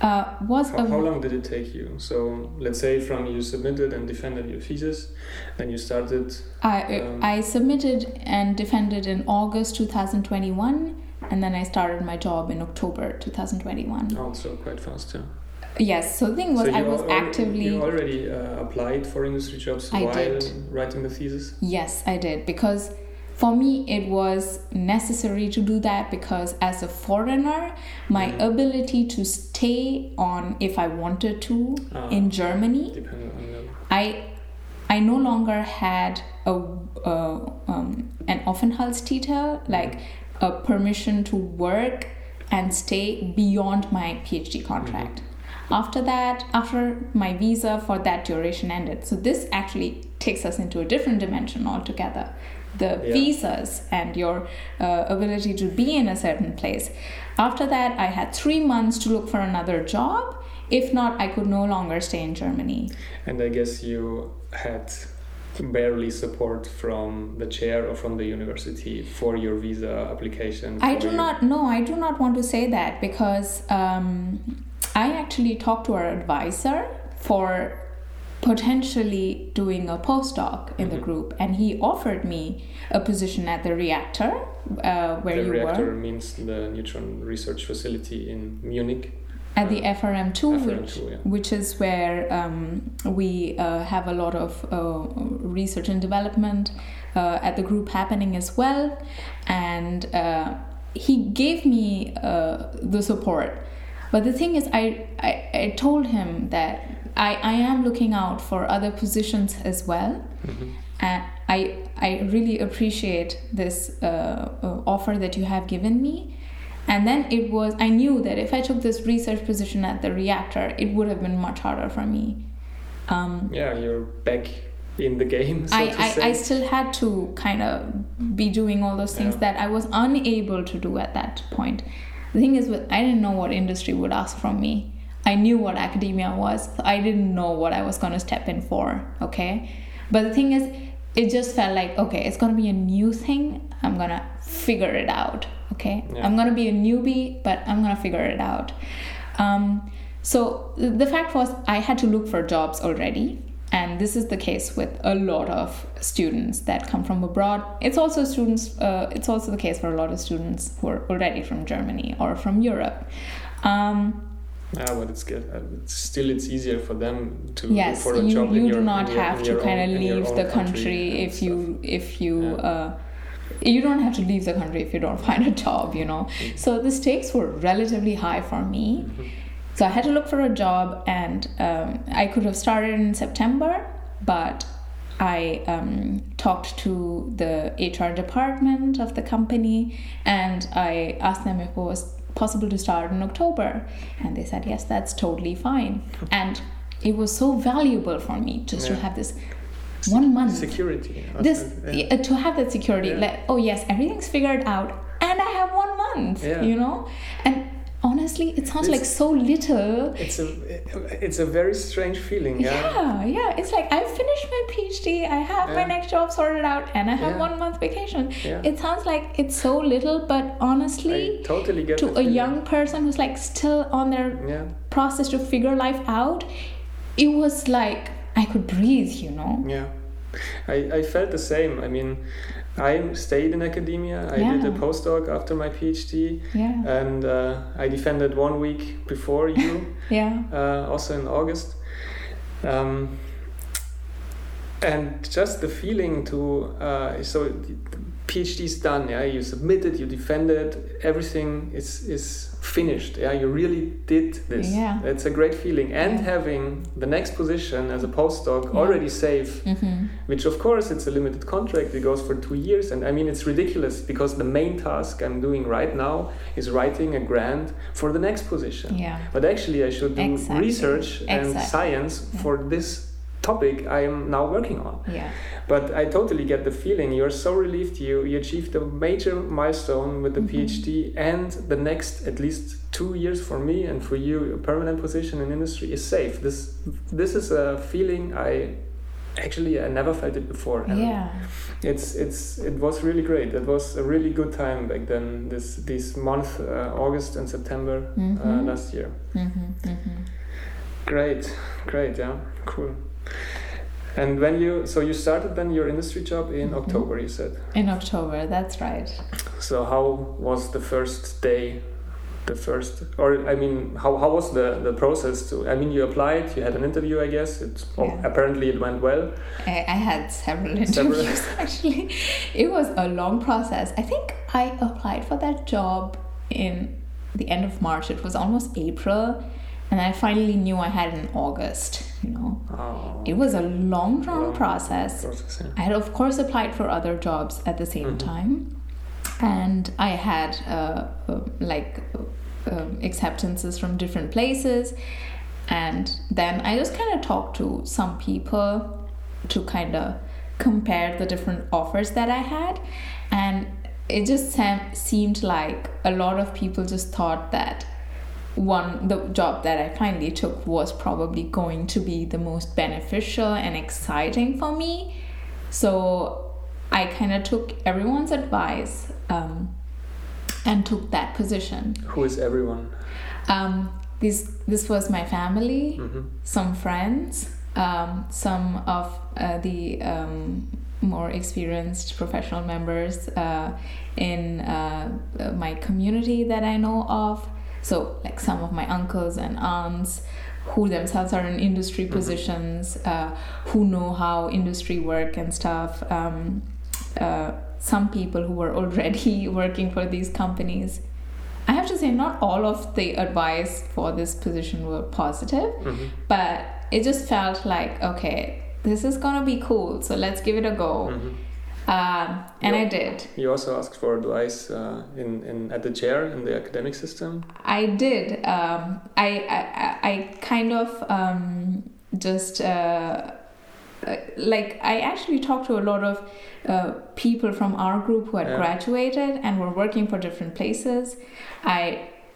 uh, was How, how long did it take you? So let's say from you submitted and defended your thesis, then you started. I, Um, I submitted and defended in August 2021, and then I started my job in October 2021. Also quite fast, yeah. Yes, so the thing was, so I was al- actively. You already uh, applied for industry jobs I while did. writing the thesis. Yes, I did because for me it was necessary to do that because as a foreigner, my Mhm. ability to stay on if I wanted to Ah. in Germany, Depending on the. I I no longer had a uh, um, an Aufenthaltstitel like a permission to work and stay beyond my PhD contract. After that, after my visa for that duration ended, so this actually takes us into a different dimension altogether. The Yeah. visas and your uh, ability to be in a certain place. After that, I had three months to look for another job. If not, I could no longer stay in Germany. And I guess you had barely support from the chair or from the university for your visa application. I do your- not no, I do not want to say that because um, I actually talked to our advisor for potentially doing a postdoc in the Mhm. group, and he offered me a position at the reactor uh, where the you reactor were means the neutron research facility in Munich. at the FRM2, which, FRM2, yeah. which is where um, we uh, have a lot of uh, research and development uh, at the group happening as well. And uh, he gave me uh, the support. But the thing is, I, I, I told him that I, I am looking out for other positions as well. Mhm. And I, I really appreciate this uh, uh, offer that you have given me. And then it was, I knew that if I took this research position at the reactor, it would have been much harder for me. Um, Yeah, you're back in the game. So I, to I. I still had to kind of be doing all those things Yeah. that I was unable to do at that point. The thing is, I didn't know what industry would ask from me. I knew what academia was. I didn't know what I was going to step in for. Okay, but the thing is, it just felt like okay, it's going to be a new thing. I'm gonna figure it out. Okay, Yeah. I'm gonna be a newbie, but I'm gonna figure it out. Um, so the fact was, I had to look for jobs already, and this is the case with a lot of students that come from abroad. It's also students. Uh, it's also the case for a lot of students who are already from Germany or from Europe. Um, Yeah, but it's good. Uh, it's still, it's easier for them to yes, for a you, job. you in your, do not your- have to kind of leave the country and if you if you. Yeah. Uh, you don't have to leave the country if you don't find a job, you know. Mm-hmm. So the stakes were relatively high for me. So I had to look for a job, and um, I could have started in September, but I um, talked to the HR department of the company, and I asked them if it was possible to start in October, and they said yes, that's totally fine. And it was so valuable for me just to have this one month Security. this yeah. uh, to have that security Yeah. like oh yes everything's figured out and i have one month, Yeah. you know? And honestly, it sounds This- like so little. It's a it's a very strange feeling. Yeah. Yeah, yeah. It's like I finished my PhD, I have my next job sorted out, and I have Yeah. one month vacation. Yeah. It sounds like it's so little, but honestly, I totally get to a feeling. young person who's like still on their Yeah. process to figure life out, it was like I could breathe, you know? Yeah, I, I felt the same. I mean, I stayed in academia. I did a postdoc after my PhD, Yeah. and uh, I defended one week before you, Yeah. uh, also in August. Um, and just the feeling to uh, so the PhD is done. Yeah, you submitted, you defended, everything is is finished. Yeah, you really did this. Yeah. it's a great feeling, and having the next position as a postdoc Yeah. already safe Mm-hmm. which of course it's a limited contract it goes for two years and i mean it's ridiculous because the main task i'm doing right now is writing a grant for the next position Yeah. but actually i should do Exactly. research and Exactly. science Yeah. for this topic i am now working on Yeah. but i totally get the feeling you're so relieved you you achieved a major milestone with the Mhm. phd and the next at least two years for me and for you a permanent position in industry is safe this this is a feeling i actually i never felt it before and Yeah. it's it's it was really great it was a really good time back then this this month uh, august and september uh, Mhm. last year Mm-hmm. Mm-hmm. great great yeah cool and when you so you started then your industry job in Mhm. october you said In October, that's right. so how was the first day the first or i mean how, how was the the process to i mean you applied you had an interview i guess it oh, Yeah. apparently it went well I, I had several Several. interviews actually. It was a long process. I think I applied for that job in the end of March. It was almost April, and I finally knew I had in August. You know, oh, it was a long, drawn Long process. process, yeah. I had, of course, applied for other jobs at the same Mhm. time, and I had uh, uh, like uh, um, acceptances from different places, and then I just kind of talked to some people to kind of compare the different offers that I had, and it just seemed like a lot of people just thought that one the job that I finally took was probably going to be the most beneficial and exciting for me. So I kind of took everyone's advice um, and took that position. who is everyone Um, this this was my family, hmm some friends, um, some of uh, the um, more experienced professional members uh, in uh, my community that I know of. So, like some of my uncles and aunts who themselves are in industry Mhm. positions, uh, who know how industry work and stuff. Um, uh, some people who were already working for these companies. I have to say, not all of the advice for this position were positive hmm but it just felt like okay this is gonna be cool so let's give it a go hmm um, and i did You also asked for advice uh, in, in at the chair in the academic system. i did um, I, I I- i kind of um, just uh, uh, like i actually talked to a lot of uh, people from our group who had Yeah. graduated and were working for different places i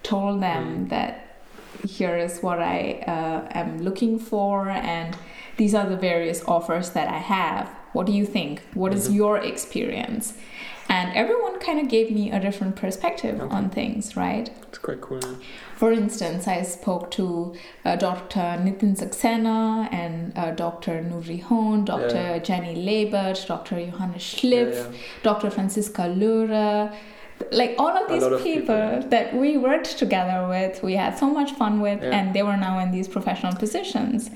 told them Mm. that here is what i uh, am looking for and these are the various offers that i have what do you think What is Mhm. your experience and everyone kind of gave me a different perspective Okay. on things right It's quite cool. yeah. for instance, I spoke to uh, Dr. Nitin Saxena and uh, Dr. Nuri Hohn, Dr. Yeah. Jenny Lebert, Dr. Johannes Yeah, Schlipf, yeah. Dr. Franziska Löhrer. Like all of these lot of people, people. that we worked together with, we had so much fun with, Yeah. and they were now in these professional positions.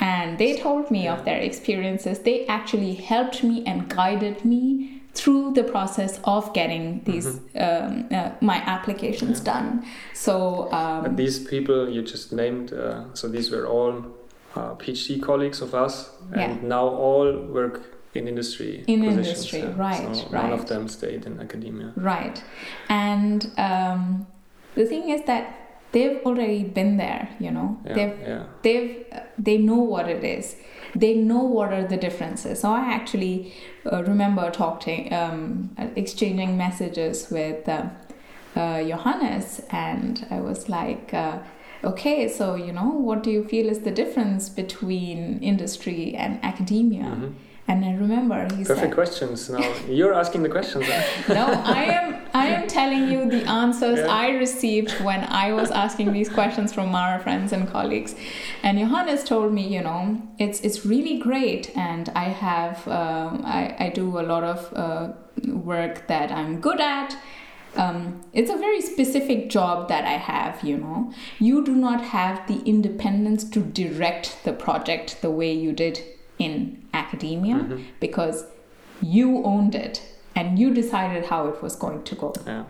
And they told me Yeah. of their experiences. They actually helped me and guided me through the process of getting these um, uh, my applications Mm-hmm. Yeah. done. So um, these people you just named, uh, so these were all uh, PhD colleagues of us, and Yeah. now all work in industry. In industry, yeah. right, So None of them stayed in academia. Right. And um, the thing is that they've already been there, you know. Yeah, They've yeah. they've they know what it is. They know what are the differences. So I actually uh, remember talking, um, exchanging messages with uh, uh, Johannes, and I was like, uh, okay, so you know, what do you feel is the difference between industry and academia? Mm-hmm. And I remember he Perfect said, questions. Now you're asking the questions. "No, I am. I am telling you the answers Yeah. I received when I was asking these questions from our friends and colleagues." And Johannes told me, you know, it's it's really great, and I have um, I I do a lot of uh, work that I'm good at. Um, it's a very specific job that I have, you know. You do not have the independence to direct the project the way you did in academia mm-hmm. because you owned it and you decided how it was going to go. Yeah.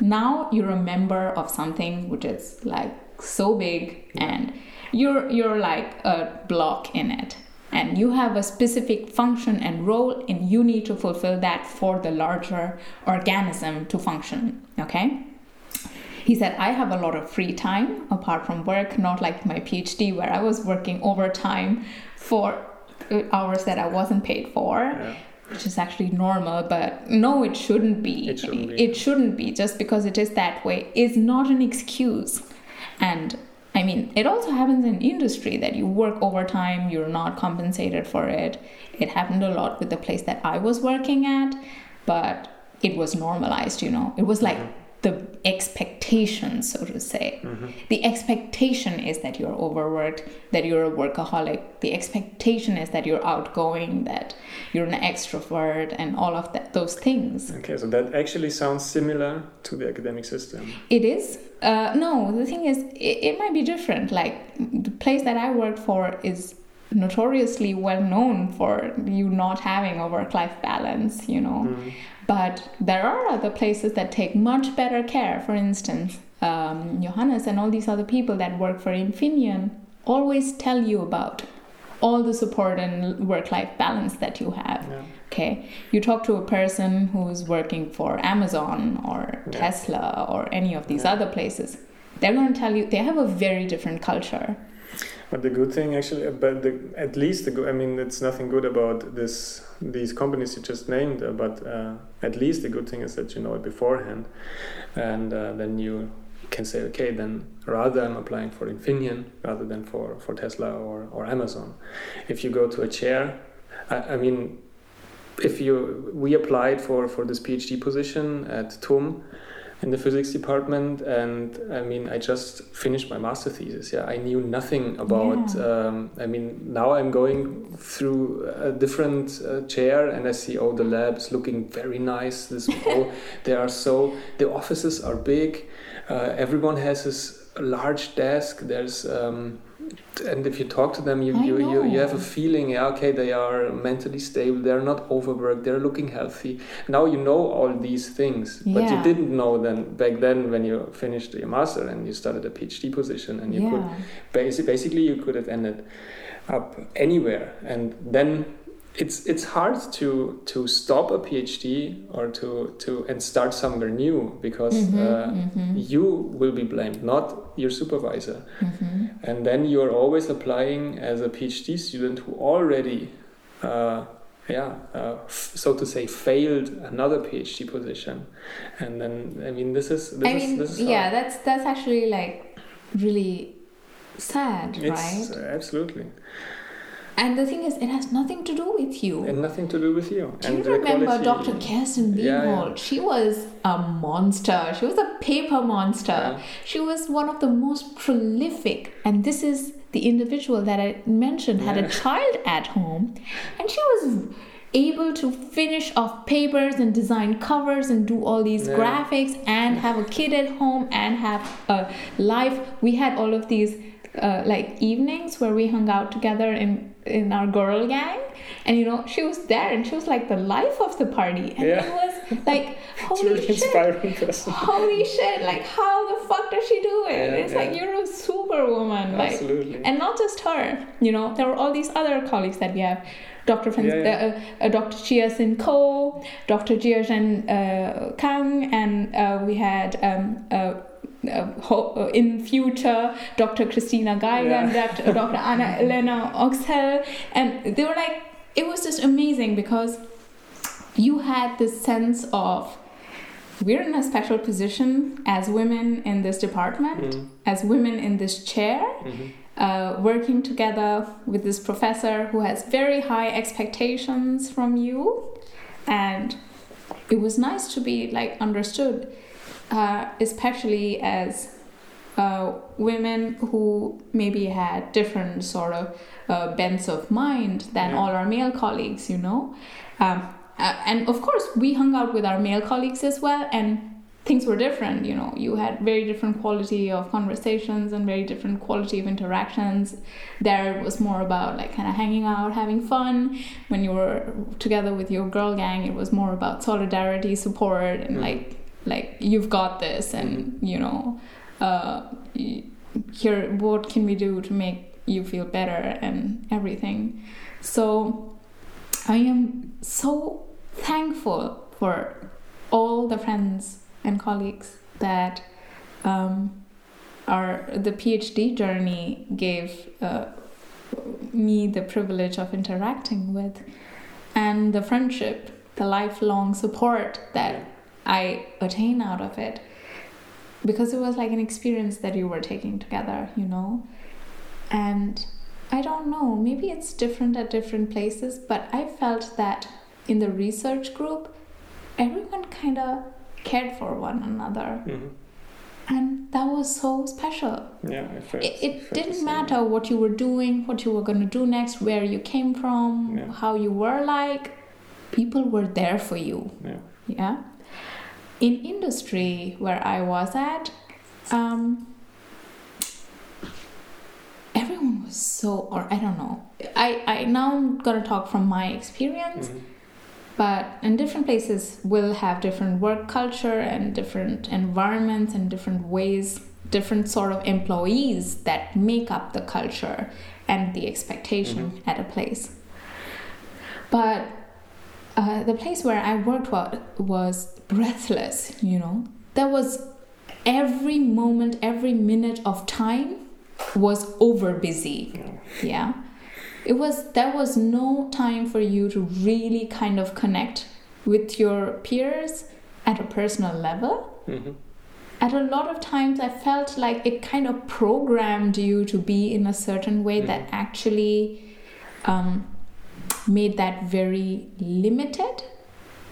Now you're a member of something which is like so big and you're you're like a block in it and you have a specific function and role and you need to fulfill that for the larger organism to function okay he said i have a lot of free time apart from work not like my phd where i was working overtime for hours that i wasn't paid for Yeah. which is actually normal but no it shouldn't be. It shouldn't be. It shouldn't be just because it is that way is not an excuse. And i mean it also happens in industry that you work overtime you're not compensated for it. It happened a lot with the place that i was working at but it was normalized you know? It was like mm-hmm. The expectation so to say. The expectation is that you're overworked that you're a workaholic. The expectation is that you're outgoing that you're an extrovert and all of that those things. Okay, so that actually sounds similar to the academic system. it is. Uh, no the thing is it, it might be different. Like the place that i work for is notoriously well known for you not having a work-life balance you know but there are other places that take much better care for instance um, johannes and all these other people that work for infineon always tell you about all the support and work-life balance that you have Yeah. okay you talk to a person who's working for amazon or Yeah. tesla or any of these Yeah. other places they're going to tell you they have a very different culture But the good thing, actually, but the, at least the go- I mean, it's nothing good about this these companies you just named, uh, but uh, at least the good thing is that you know it beforehand, and uh, then you can say, okay, then rather I'm applying for Infineon rather than for for Tesla or or Amazon. If you go to a chair, I, I mean, if you we applied for for this PhD position at TUM in the physics department and i mean i just finished my master thesis. Yeah i knew nothing about Yeah. um, i mean now i'm going through a different uh, chair and i see oh the labs looking very nice. This they are so the offices are big. Uh, everyone has this large desk. There's um, and if you talk to them you, you, you, you have a feeling yeah okay they are mentally stable they're not overworked they're looking healthy. Now you know all these things but you didn't know then back then when you finished your master and you started a phd position and you could yeah. basi- basically you could have ended up anywhere. And then it's it's hard to to stop a phd or to to and start somewhere new because Mhm, uh, mhm, you will be blamed not your supervisor mhm. and then you're always applying as a phd student who already uh, yeah uh, f- so to say failed another phd position and then i mean this is this I is mean, is yeah, that's that's actually like really sad, it's right? absolutely And the thing is, it has nothing to do with you. and nothing to do with you Do and you remember quality- Dr. Kirsten Yeah, yeah. She was a monster. She was a paper monster. Yeah. She was one of the most prolific, and this is the individual that I mentioned had a child at home, and she was able to finish off papers and design covers and do all these Yeah. graphics and have a kid at home and have a life. We had all of these uh, like evenings where we hung out together in in our girl gang, and you know she was there and she was like the life of the party, and Yeah. it was like holy really shit holy shit like how the fuck does she do it Yeah, it's yeah. like you're a superwoman like Absolutely. and not just her you know there were all these other colleagues that we have Dr. Fran- Yeah. Uh, uh, Dr. Chia Sin Ko, Dr. Jia Zhen uh, Kang, and uh, we had um, uh, uh, ho- in future Dr. Christina Geiger Yeah. and Dr. Dr. Anna Elena Oechsle, and they were like, it was just amazing because you had this sense of we're in a special position as women in this department, Mhm. as women in this chair, Mhm. uh, working together with this professor who has very high expectations from you. And it was nice to be like understood, uh, especially as uh, women who maybe had different sort of uh, bents of mind than Yeah. all our male colleagues, you know. Um, uh, and of course, we hung out with our male colleagues as well, and things were different. You know, you had very different quality of conversations and very different quality of interactions. There it was more about like kind of hanging out, having fun. When you were together with your girl gang, it was more about solidarity, support, and Mhm. like like you've got this, and you know, uh, here what can we do to make you feel better and everything. So I am so thankful for all the friends and colleagues that um, our the PhD journey gave uh, me the privilege of interacting with, and the friendship, the lifelong support that I attain out of it, because it was like an experience that you were taking together, you know, and I don't know, maybe it's different at different places, but I felt that in the research group, everyone kind of cared for one another, Mhm. and that was so special. Yeah, I felt, It, it felt didn't matter what you were doing, what you were going to do next, where you came from, Yeah. how you were like. People were there for you. Yeah. Yeah. In industry where I was at, um, everyone was so, or I don't know. I, I now I'm gonna talk from my experience, Mhm. but in different places will have different work culture and different environments and different ways, different sort of employees that make up the culture and the expectation at a place. But uh, the place where I worked wa- was breathless, you know. There was every moment, every minute of time was over busy. Yeah. It was there was no time for you to really kind of connect with your peers at a personal level. Mhm. At a lot of times I felt like it kind of programmed you to be in a certain way that Mhm. actually um, made that very limited.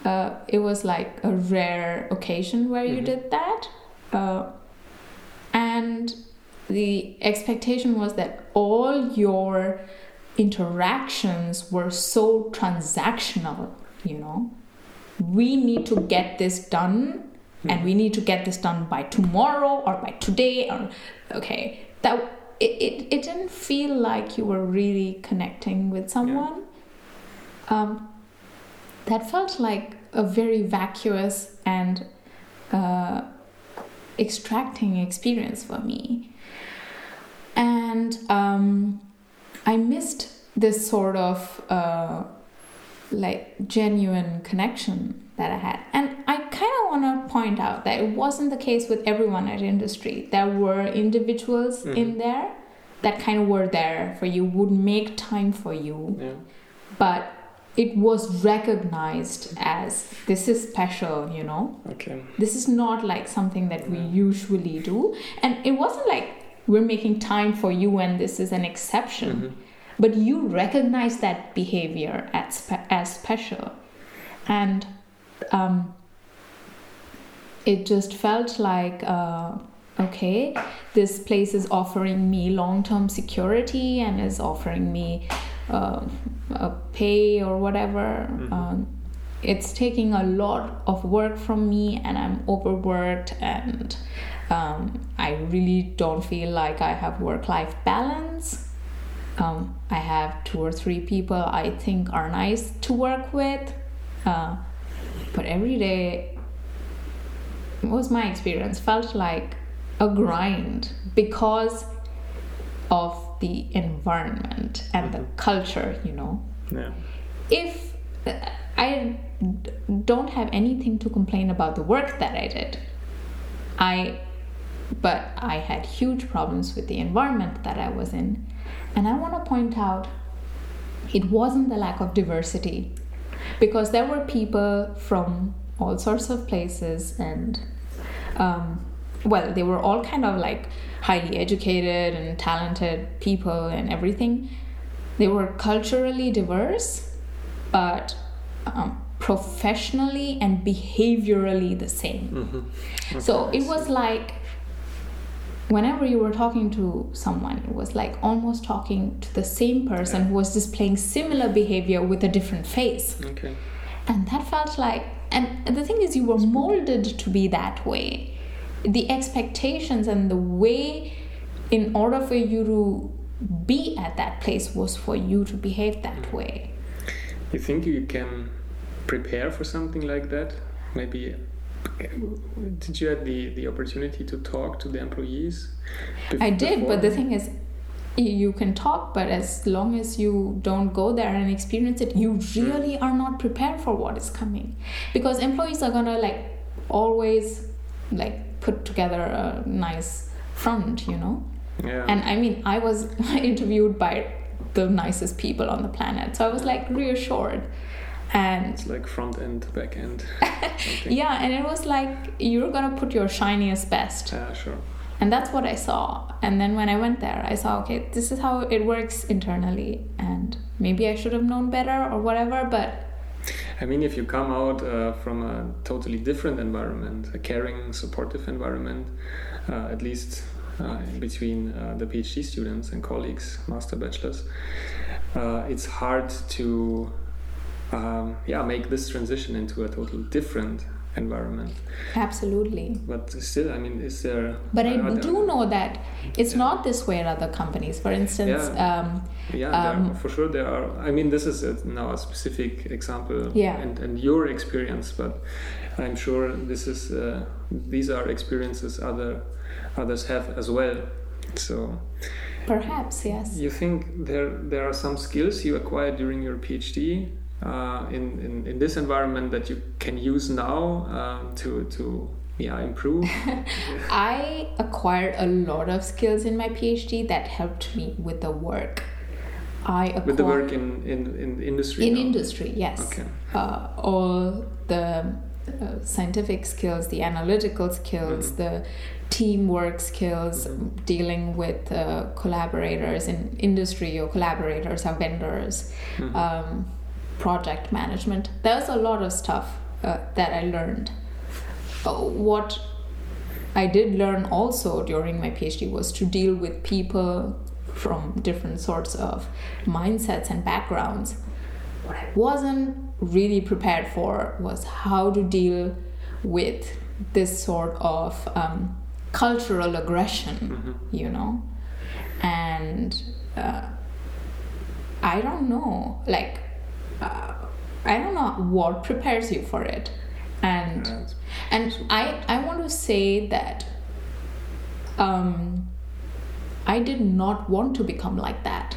Uh, it was like a rare occasion where you Mhm. did that. Uh, and the expectation was that all your interactions were so transactional, you know. We need to get this done and we need to get this done by tomorrow or by today or okay. That it, it, it didn't feel like you were really connecting with someone. Um, that felt like a very vacuous and uh, extracting experience for me. And um, I missed this sort of uh, like genuine connection that I had. And I kind of want to point out that it wasn't the case with everyone at industry. There were individuals in Mhm. there that kind of were there for you, would make time for you Yeah. but it was recognized as this is special, you know. Okay. This is not like something that we usually do. And it wasn't like we're making time for you and this is an exception. Mhm. But you recognize that behavior as, spe- as special. And um, it just felt like, uh, okay, this place is offering me long term security and is offering me uh, a pay or whatever. Mhm. Um, it's taking a lot of work from me, and I'm overworked, and um, I really don't feel like I have work life balance. Um, I have two or three people I think are nice to work with, uh, but every day was my experience felt like a grind because of the environment and the Mhm. culture, you know. Yeah. If I don't have anything to complain about the work that I did, I but I had huge problems with the environment that I was in. And I want to point out it wasn't the lack of diversity because there were people from all sorts of places and um, well they were all kind of like highly educated and talented people and everything. They were culturally diverse but um, professionally and behaviorally the same. Mm-hmm. so it was like whenever you were talking to someone it was like almost talking to the same person who was displaying similar behavior with a different face. Okay. and that felt like and the thing is you were molded to be that way the expectations and the way in order for you to be at that place was for you to behave that mm. way You think you can prepare for something like that? Maybe. Did you have the, the opportunity to talk to the employees? i did but the thing is you can talk but as long as you don't go there and experience it you mm. really are not prepared for what is coming because employees are gonna like always like put together a nice front you know Yeah. And I mean, I was interviewed by the nicest people on the planet, so I was like reassured. And it's like front end, back end. yeah, and it was like you're gonna put your shiniest best, Yeah, sure. and that's what I saw. And then when I went there, I saw okay, this is how it works internally, and maybe I should have known better or whatever. But I mean, if you come out uh, from a totally different environment, a caring, supportive environment, uh, at least uh, between uh, the PhD students and colleagues, master bachelors, uh, it's hard to um, yeah make this transition into a totally different environment. absolutely. But still, I mean, is there? But I do know that it's Yeah. not this way at other companies. For instance, um, Yeah, Um, are, for sure there are. I mean, this is a, now a specific example Yeah. and, and your experience, but I'm sure this is uh, these are experiences other others have as well. So perhaps yes. you think there there are some skills you acquired during your PhD uh, in, in in this environment that you can use now um, to to yeah improve. I acquired a lot of skills in my PhD that helped me with the work. I acquired With the work in, in, in industry in now. industry, yes. Okay. Uh, all the uh, scientific skills, the analytical skills, Mhm. the teamwork skills, Mhm. dealing with uh, collaborators in industry or collaborators or vendors, Mhm. um, project management. There's a lot of stuff uh, that I learned. Uh, what I did learn also during my PhD was to deal with people from different sorts of mindsets and backgrounds. What I wasn't really prepared for was how to deal with this sort of um, cultural aggression, Mhm. you know? And uh, I don't know, like, uh, I don't know what prepares you for it. And and I, I want to say that um, I did not want to become like that.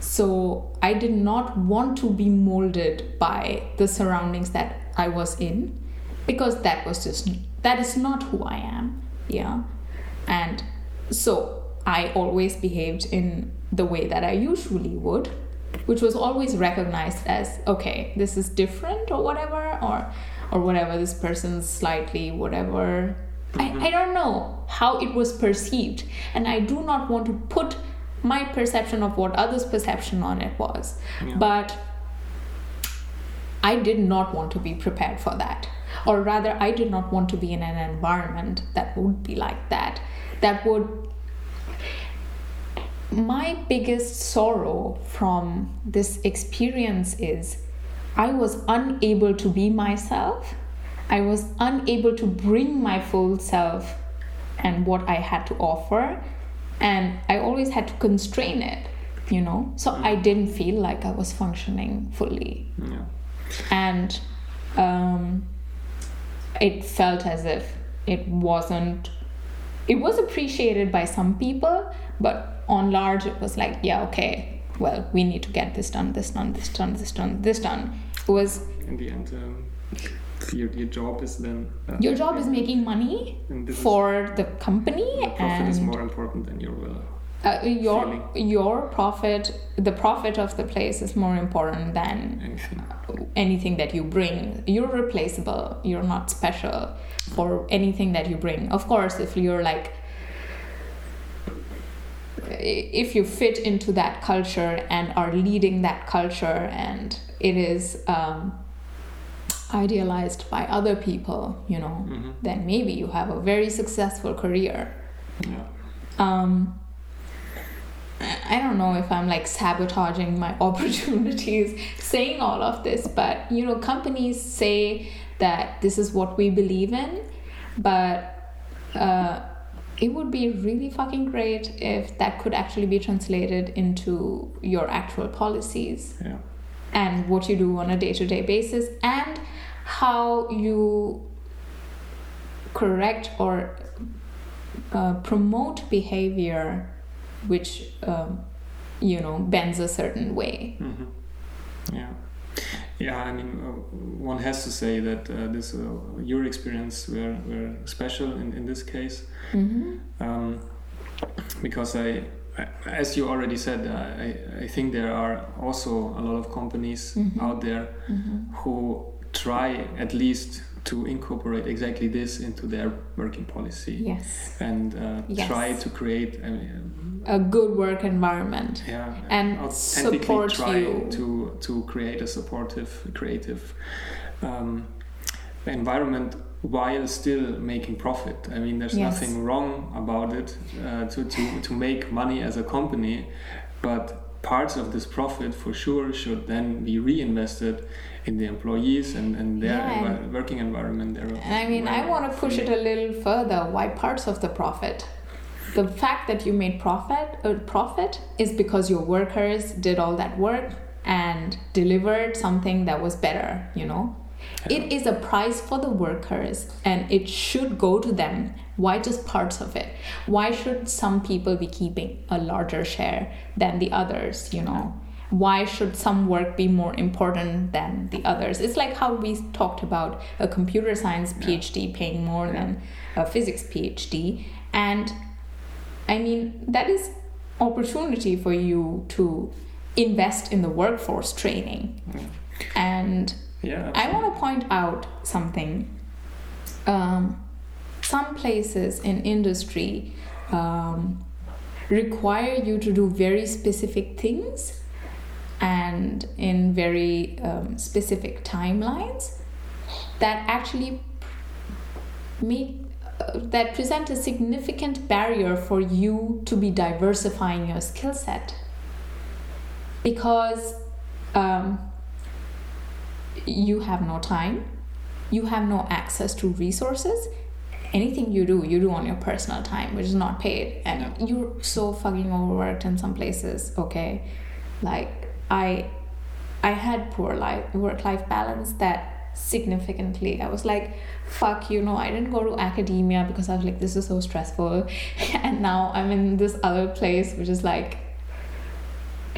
So I did not want to be molded by the surroundings that I was in because that was just, that is not who I am. Yeah. And so I always behaved in the way that I usually would, which was always recognized as okay, this is different or whatever, or or whatever this person's slightly whatever. I, mm-hmm. I don't know how it was perceived, and I do not want to put my perception of what others' perception on it was, Yeah. but I did not want to be prepared for that. Or rather, I did not want to be in an environment that would be like that. That would. My biggest sorrow from this experience is I was unable to be myself. I was unable to bring my full self and what I had to offer. And I always had to constrain it, you know? So I didn't feel like I was functioning fully yeah. and um, it felt as if it wasn't it was appreciated by some people but on large it was like yeah okay well we need to get this done this done this done this done this done it was in the end, um, your, your job is then uh, your job is making money for the company the profit is more important than your will. uh, your feeling. your profit the profit of the place is more important than anything. anything that you bring you're replaceable you're not special for anything that you bring of course if you're like if you fit into that culture and are leading that culture and it is um, idealized by other people you know Mhm. then maybe you have a very successful career Yeah. um I I don't know if I'm like sabotaging my opportunities saying all of this, but you know, companies say that this is what we believe in, but uh, it would be really fucking great if that could actually be translated into your actual policies Yeah. and what you do on a day to day basis and how you correct or uh, promote behavior which um, you know bends a certain way hmm Yeah. Yeah, I mean, uh, one has to say that uh, this uh, your experience were, were special in, in this case mm-hmm. um, because I, as you already said, I, I think there are also a lot of companies Mhm. out there Mm-hmm. who try at least to incorporate exactly this into their working policy yes and uh, Yes. try to create I mean, a good work environment yeah And support try you. to to create a supportive creative um, environment while still making profit i mean there's Yes. nothing wrong about it uh, to, to to make money as a company but parts of this profit for sure should then be reinvested in the employees and, and their Yeah, envi- working environment their and i mean i want to push it a little further why parts of the profit the fact that you made profit uh, profit is because your workers did all that work and delivered something that was better you know? It is a price for the workers and it should go to them. Why just parts of it? Why should some people be keeping a larger share than the others you know? Why should some work be more important than the others? It's like how we talked about a computer science phd paying more than a physics phd and i mean that is opportunity for you to invest in the workforce training. And yeah I want to point out something. Um, some places in industry um, require you to do very specific things and in very um, specific timelines that actually make that present a significant barrier for you to be diversifying your skill set because um, you have no time, you have no access to resources. Anything you do, you do on your personal time, which is not paid, and you're so fucking overworked in some places. Okay, like I, I had poor life work-life balance that significantly. I was like, fuck, you know, I didn't go to academia because I was like, this is so stressful, and now I'm in this other place, which is like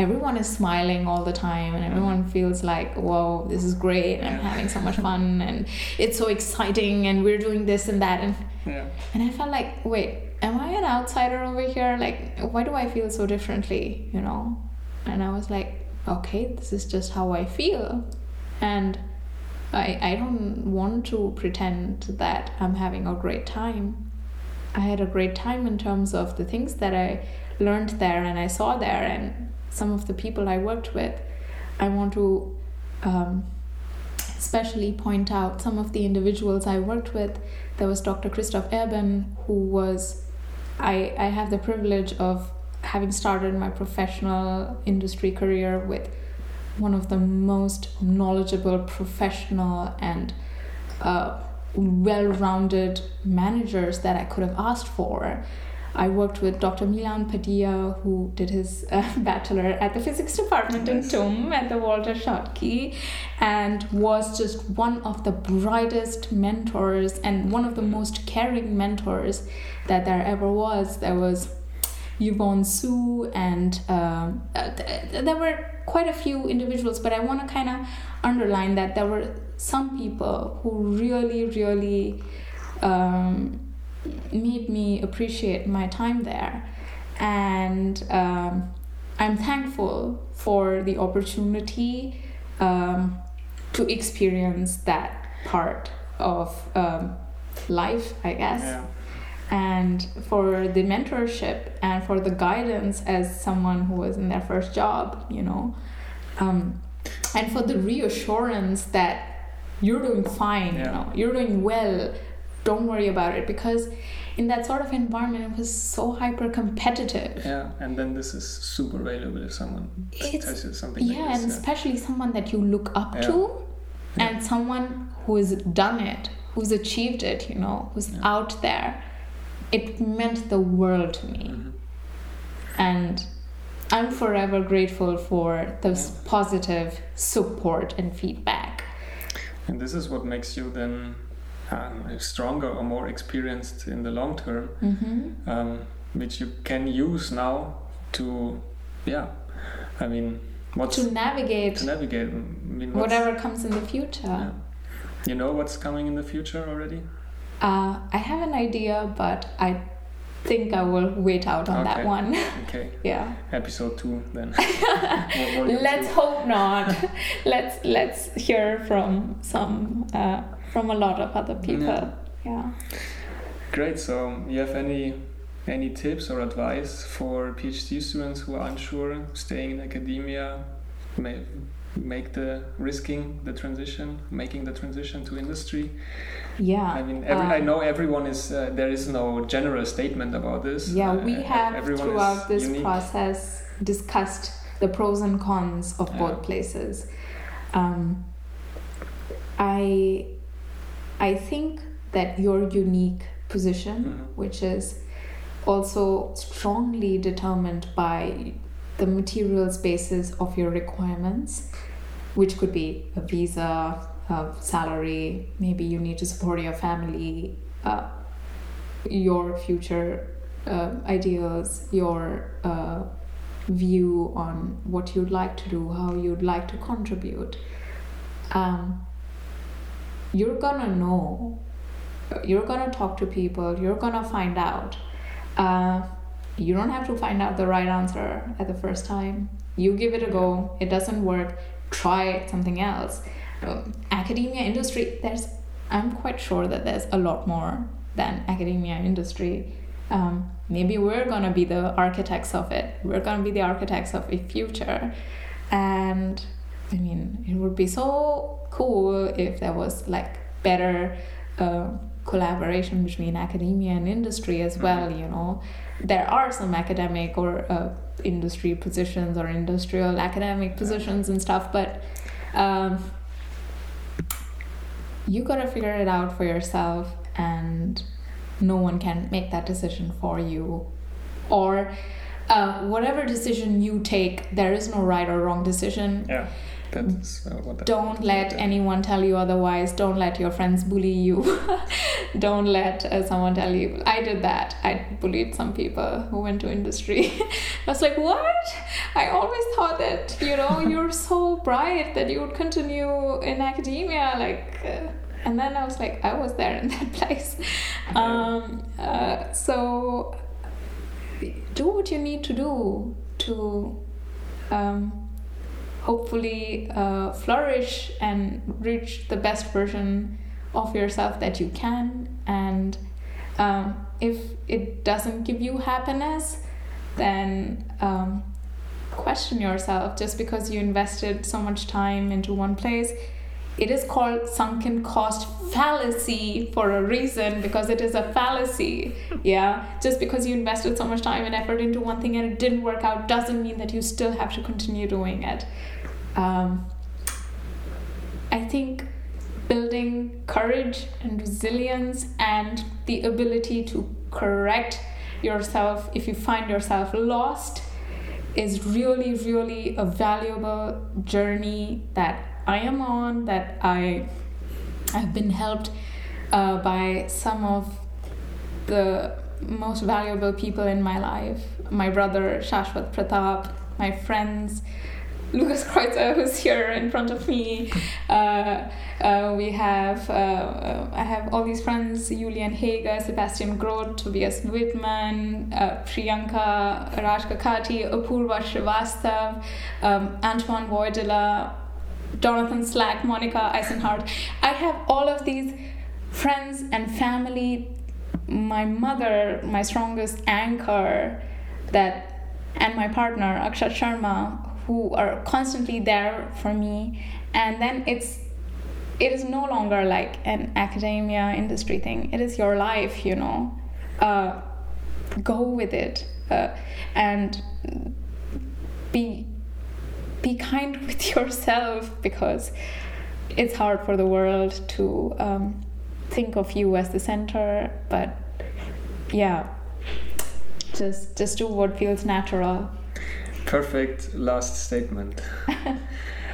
everyone is smiling all the time and everyone feels like whoa this is great. And i'm having so much fun and it's so exciting and we're doing this and that. And yeah. and i felt like wait am i an outsider over here? Like why do i feel so differently? You know? And i was like okay this is just how i feel. And i i don't want to pretend that i'm having a great time i had a great time in terms of the things that i learned there and i saw there and some of the people i worked with i want to um, especially point out some of the individuals I worked with. There was Dr. Christoph Erben, who was, I, I have the privilege of having started my professional industry career with one of the most knowledgeable, professional, and uh, well rounded managers that I could have asked for. I worked with Dr. Milan Padilla, who did his uh, bachelor at the physics department in Nice. TUM at the Walter Schottky, and was just one of the brightest mentors and one of the most caring mentors that there ever was. There was Yvonne Su, and um, uh, th- there were quite a few individuals, but I want to kind of underline that there were some people who really, really um, made me appreciate my time there. and um, I'm thankful for the opportunity um, to experience that part of um, life, I guess. Yeah. And for the mentorship and for the guidance as someone who was in their first job, you know, um, and for the reassurance that you're doing fine, you know, you're doing well, don't worry about it. Because in that sort of environment, it was so hyper competitive. Yeah, and then this is super valuable if someone It's- tells you something Yeah, like and this. especially someone that you look up Yeah. to Yeah. and someone who has done it, who's achieved it, you know, who's Yeah. out there. It meant the world to me. Mhm. And I'm forever grateful for this positive support and feedback. And this is what makes you then um, stronger or more experienced in the long term, hmm um, which you can use now to, yeah, I mean, what's To navigate to navigate? I mean, whatever comes in the future. Yeah. You know what's coming in the future already? Uh, I have an idea, but I think I will wait out on that one. Okay, yeah. episode two then. Let's two. hope not. let's let's hear from some uh, from a lot of other people. Yeah. Yeah. Great. So, you have any any tips or advice for PhD students who are unsure, staying in academia, may make the risking the transition, making the transition to industry? Yeah. I mean, every, I Um, know everyone is. Uh, there is no general statement about this. Yeah, Uh, we e- have throughout this unique. process discussed the pros and cons of Yeah. both places. Um, I I think that your unique position, Mhm. which is also strongly determined by the material spaces of your requirements, which could be a visa, a salary, maybe you need to support your family, uh, your future uh, ideals, your uh, view on what you'd like to do, how you'd like to contribute. Um, you're gonna know, you're gonna talk to people, you're gonna find out. Uh, you don't have to find out the right answer at the first time. You give it a go, it doesn't work, try something else. Um, academia industry, there's, I'm quite sure that there's a lot more than academia industry. Um, maybe we're gonna be the architects of it. We're gonna be the architects of a future, and I mean, it would be so cool if there was like better uh, collaboration between academia and industry as well. You know, there are some academic or uh, industry positions or industrial academic positions and stuff, but um, you gotta figure it out for yourself, and no one can make that decision for you, or. Uh, whatever decision you take, there is no right or wrong decision. Yeah, that's uh, what. Don't let anyone tell you otherwise. Don't let your friends bully you. Don't let uh, someone tell you. I did that. I bullied some people who went to industry. I was like what? I always thought that you know you're so bright that you would continue in academia like uh, and then i was like i was there in that place um, uh, so do what you need to do to um, hopefully uh, flourish and reach the best version of yourself that you can. And um, if it doesn't give you happiness, then um, question yourself just because you invested so much time into one place. It is called sunken cost fallacy for a reason because it is a fallacy. Yeah, just because you invested so much time and effort into one thing and it didn't work out doesn't mean that you still have to continue doing it. Um, I think building courage and resilience and the ability to correct yourself if you find yourself lost is really, really a valuable journey that I am on, that I have been helped uh, by some of the most valuable people in my life my brother Shashwat Pratap, my friends, Lucas Kreuzer, who's here in front of me. Uh, uh, we have, uh, uh, I have all these friends Julian Hager, Sebastian Groth, Tobias Wittmann, uh, Priyanka Raj Kakati, Apurva Srivastav, um, Antoine Voidela, Jonathan Slack, Monica Eisenhardt. I have all of these friends and family. My mother, my strongest anchor, that, and my partner Akshat Sharma, who are constantly there for me. And then it's it is no longer like an academia industry thing. It is your life, you know. Uh, go with it uh, and be be kind with yourself because it's hard for the world to um, think of you as the center but yeah. Just just do what feels natural. Perfect last statement.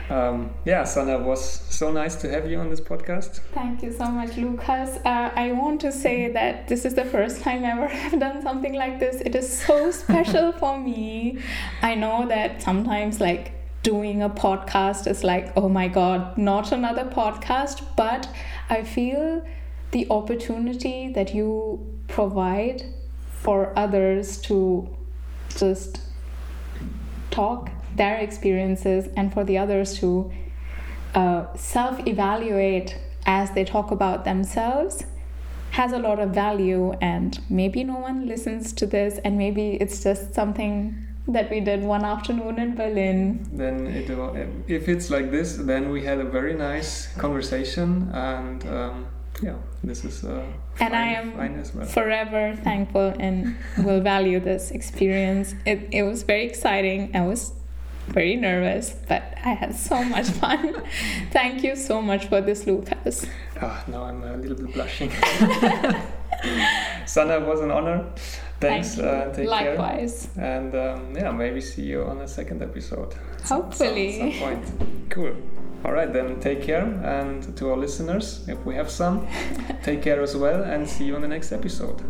Um, yeah sana was so nice to have you on this podcast. Thank you so much lucas. Uh, i want to say that this is the first time ever i've done something like this. It is so special for me. I know that sometimes like doing a podcast is like, oh my God, not another podcast. But I feel the opportunity that you provide for others to just talk their experiences and for the others to uh, self evaluate as they talk about themselves has a lot of value and maybe no one listens to this and maybe it's just something that we did one afternoon in Berlin. Then, it, if it's like this, then we had a very nice conversation, and um, yeah, this is. Uh, and I am well. forever thankful and will value this experience. It it was very exciting. I was very nervous, but I had so much fun. Thank you so much for this, Lucas. Ah, now I'm a little bit blushing. Sana, was an honor. Thanks. Thank uh, take Likewise. Care. And um, yeah, maybe see you on a second episode. Hopefully. Some, some point. Cool. All right, then take care. And to our listeners, if we have some, take care as well and see you on the next episode.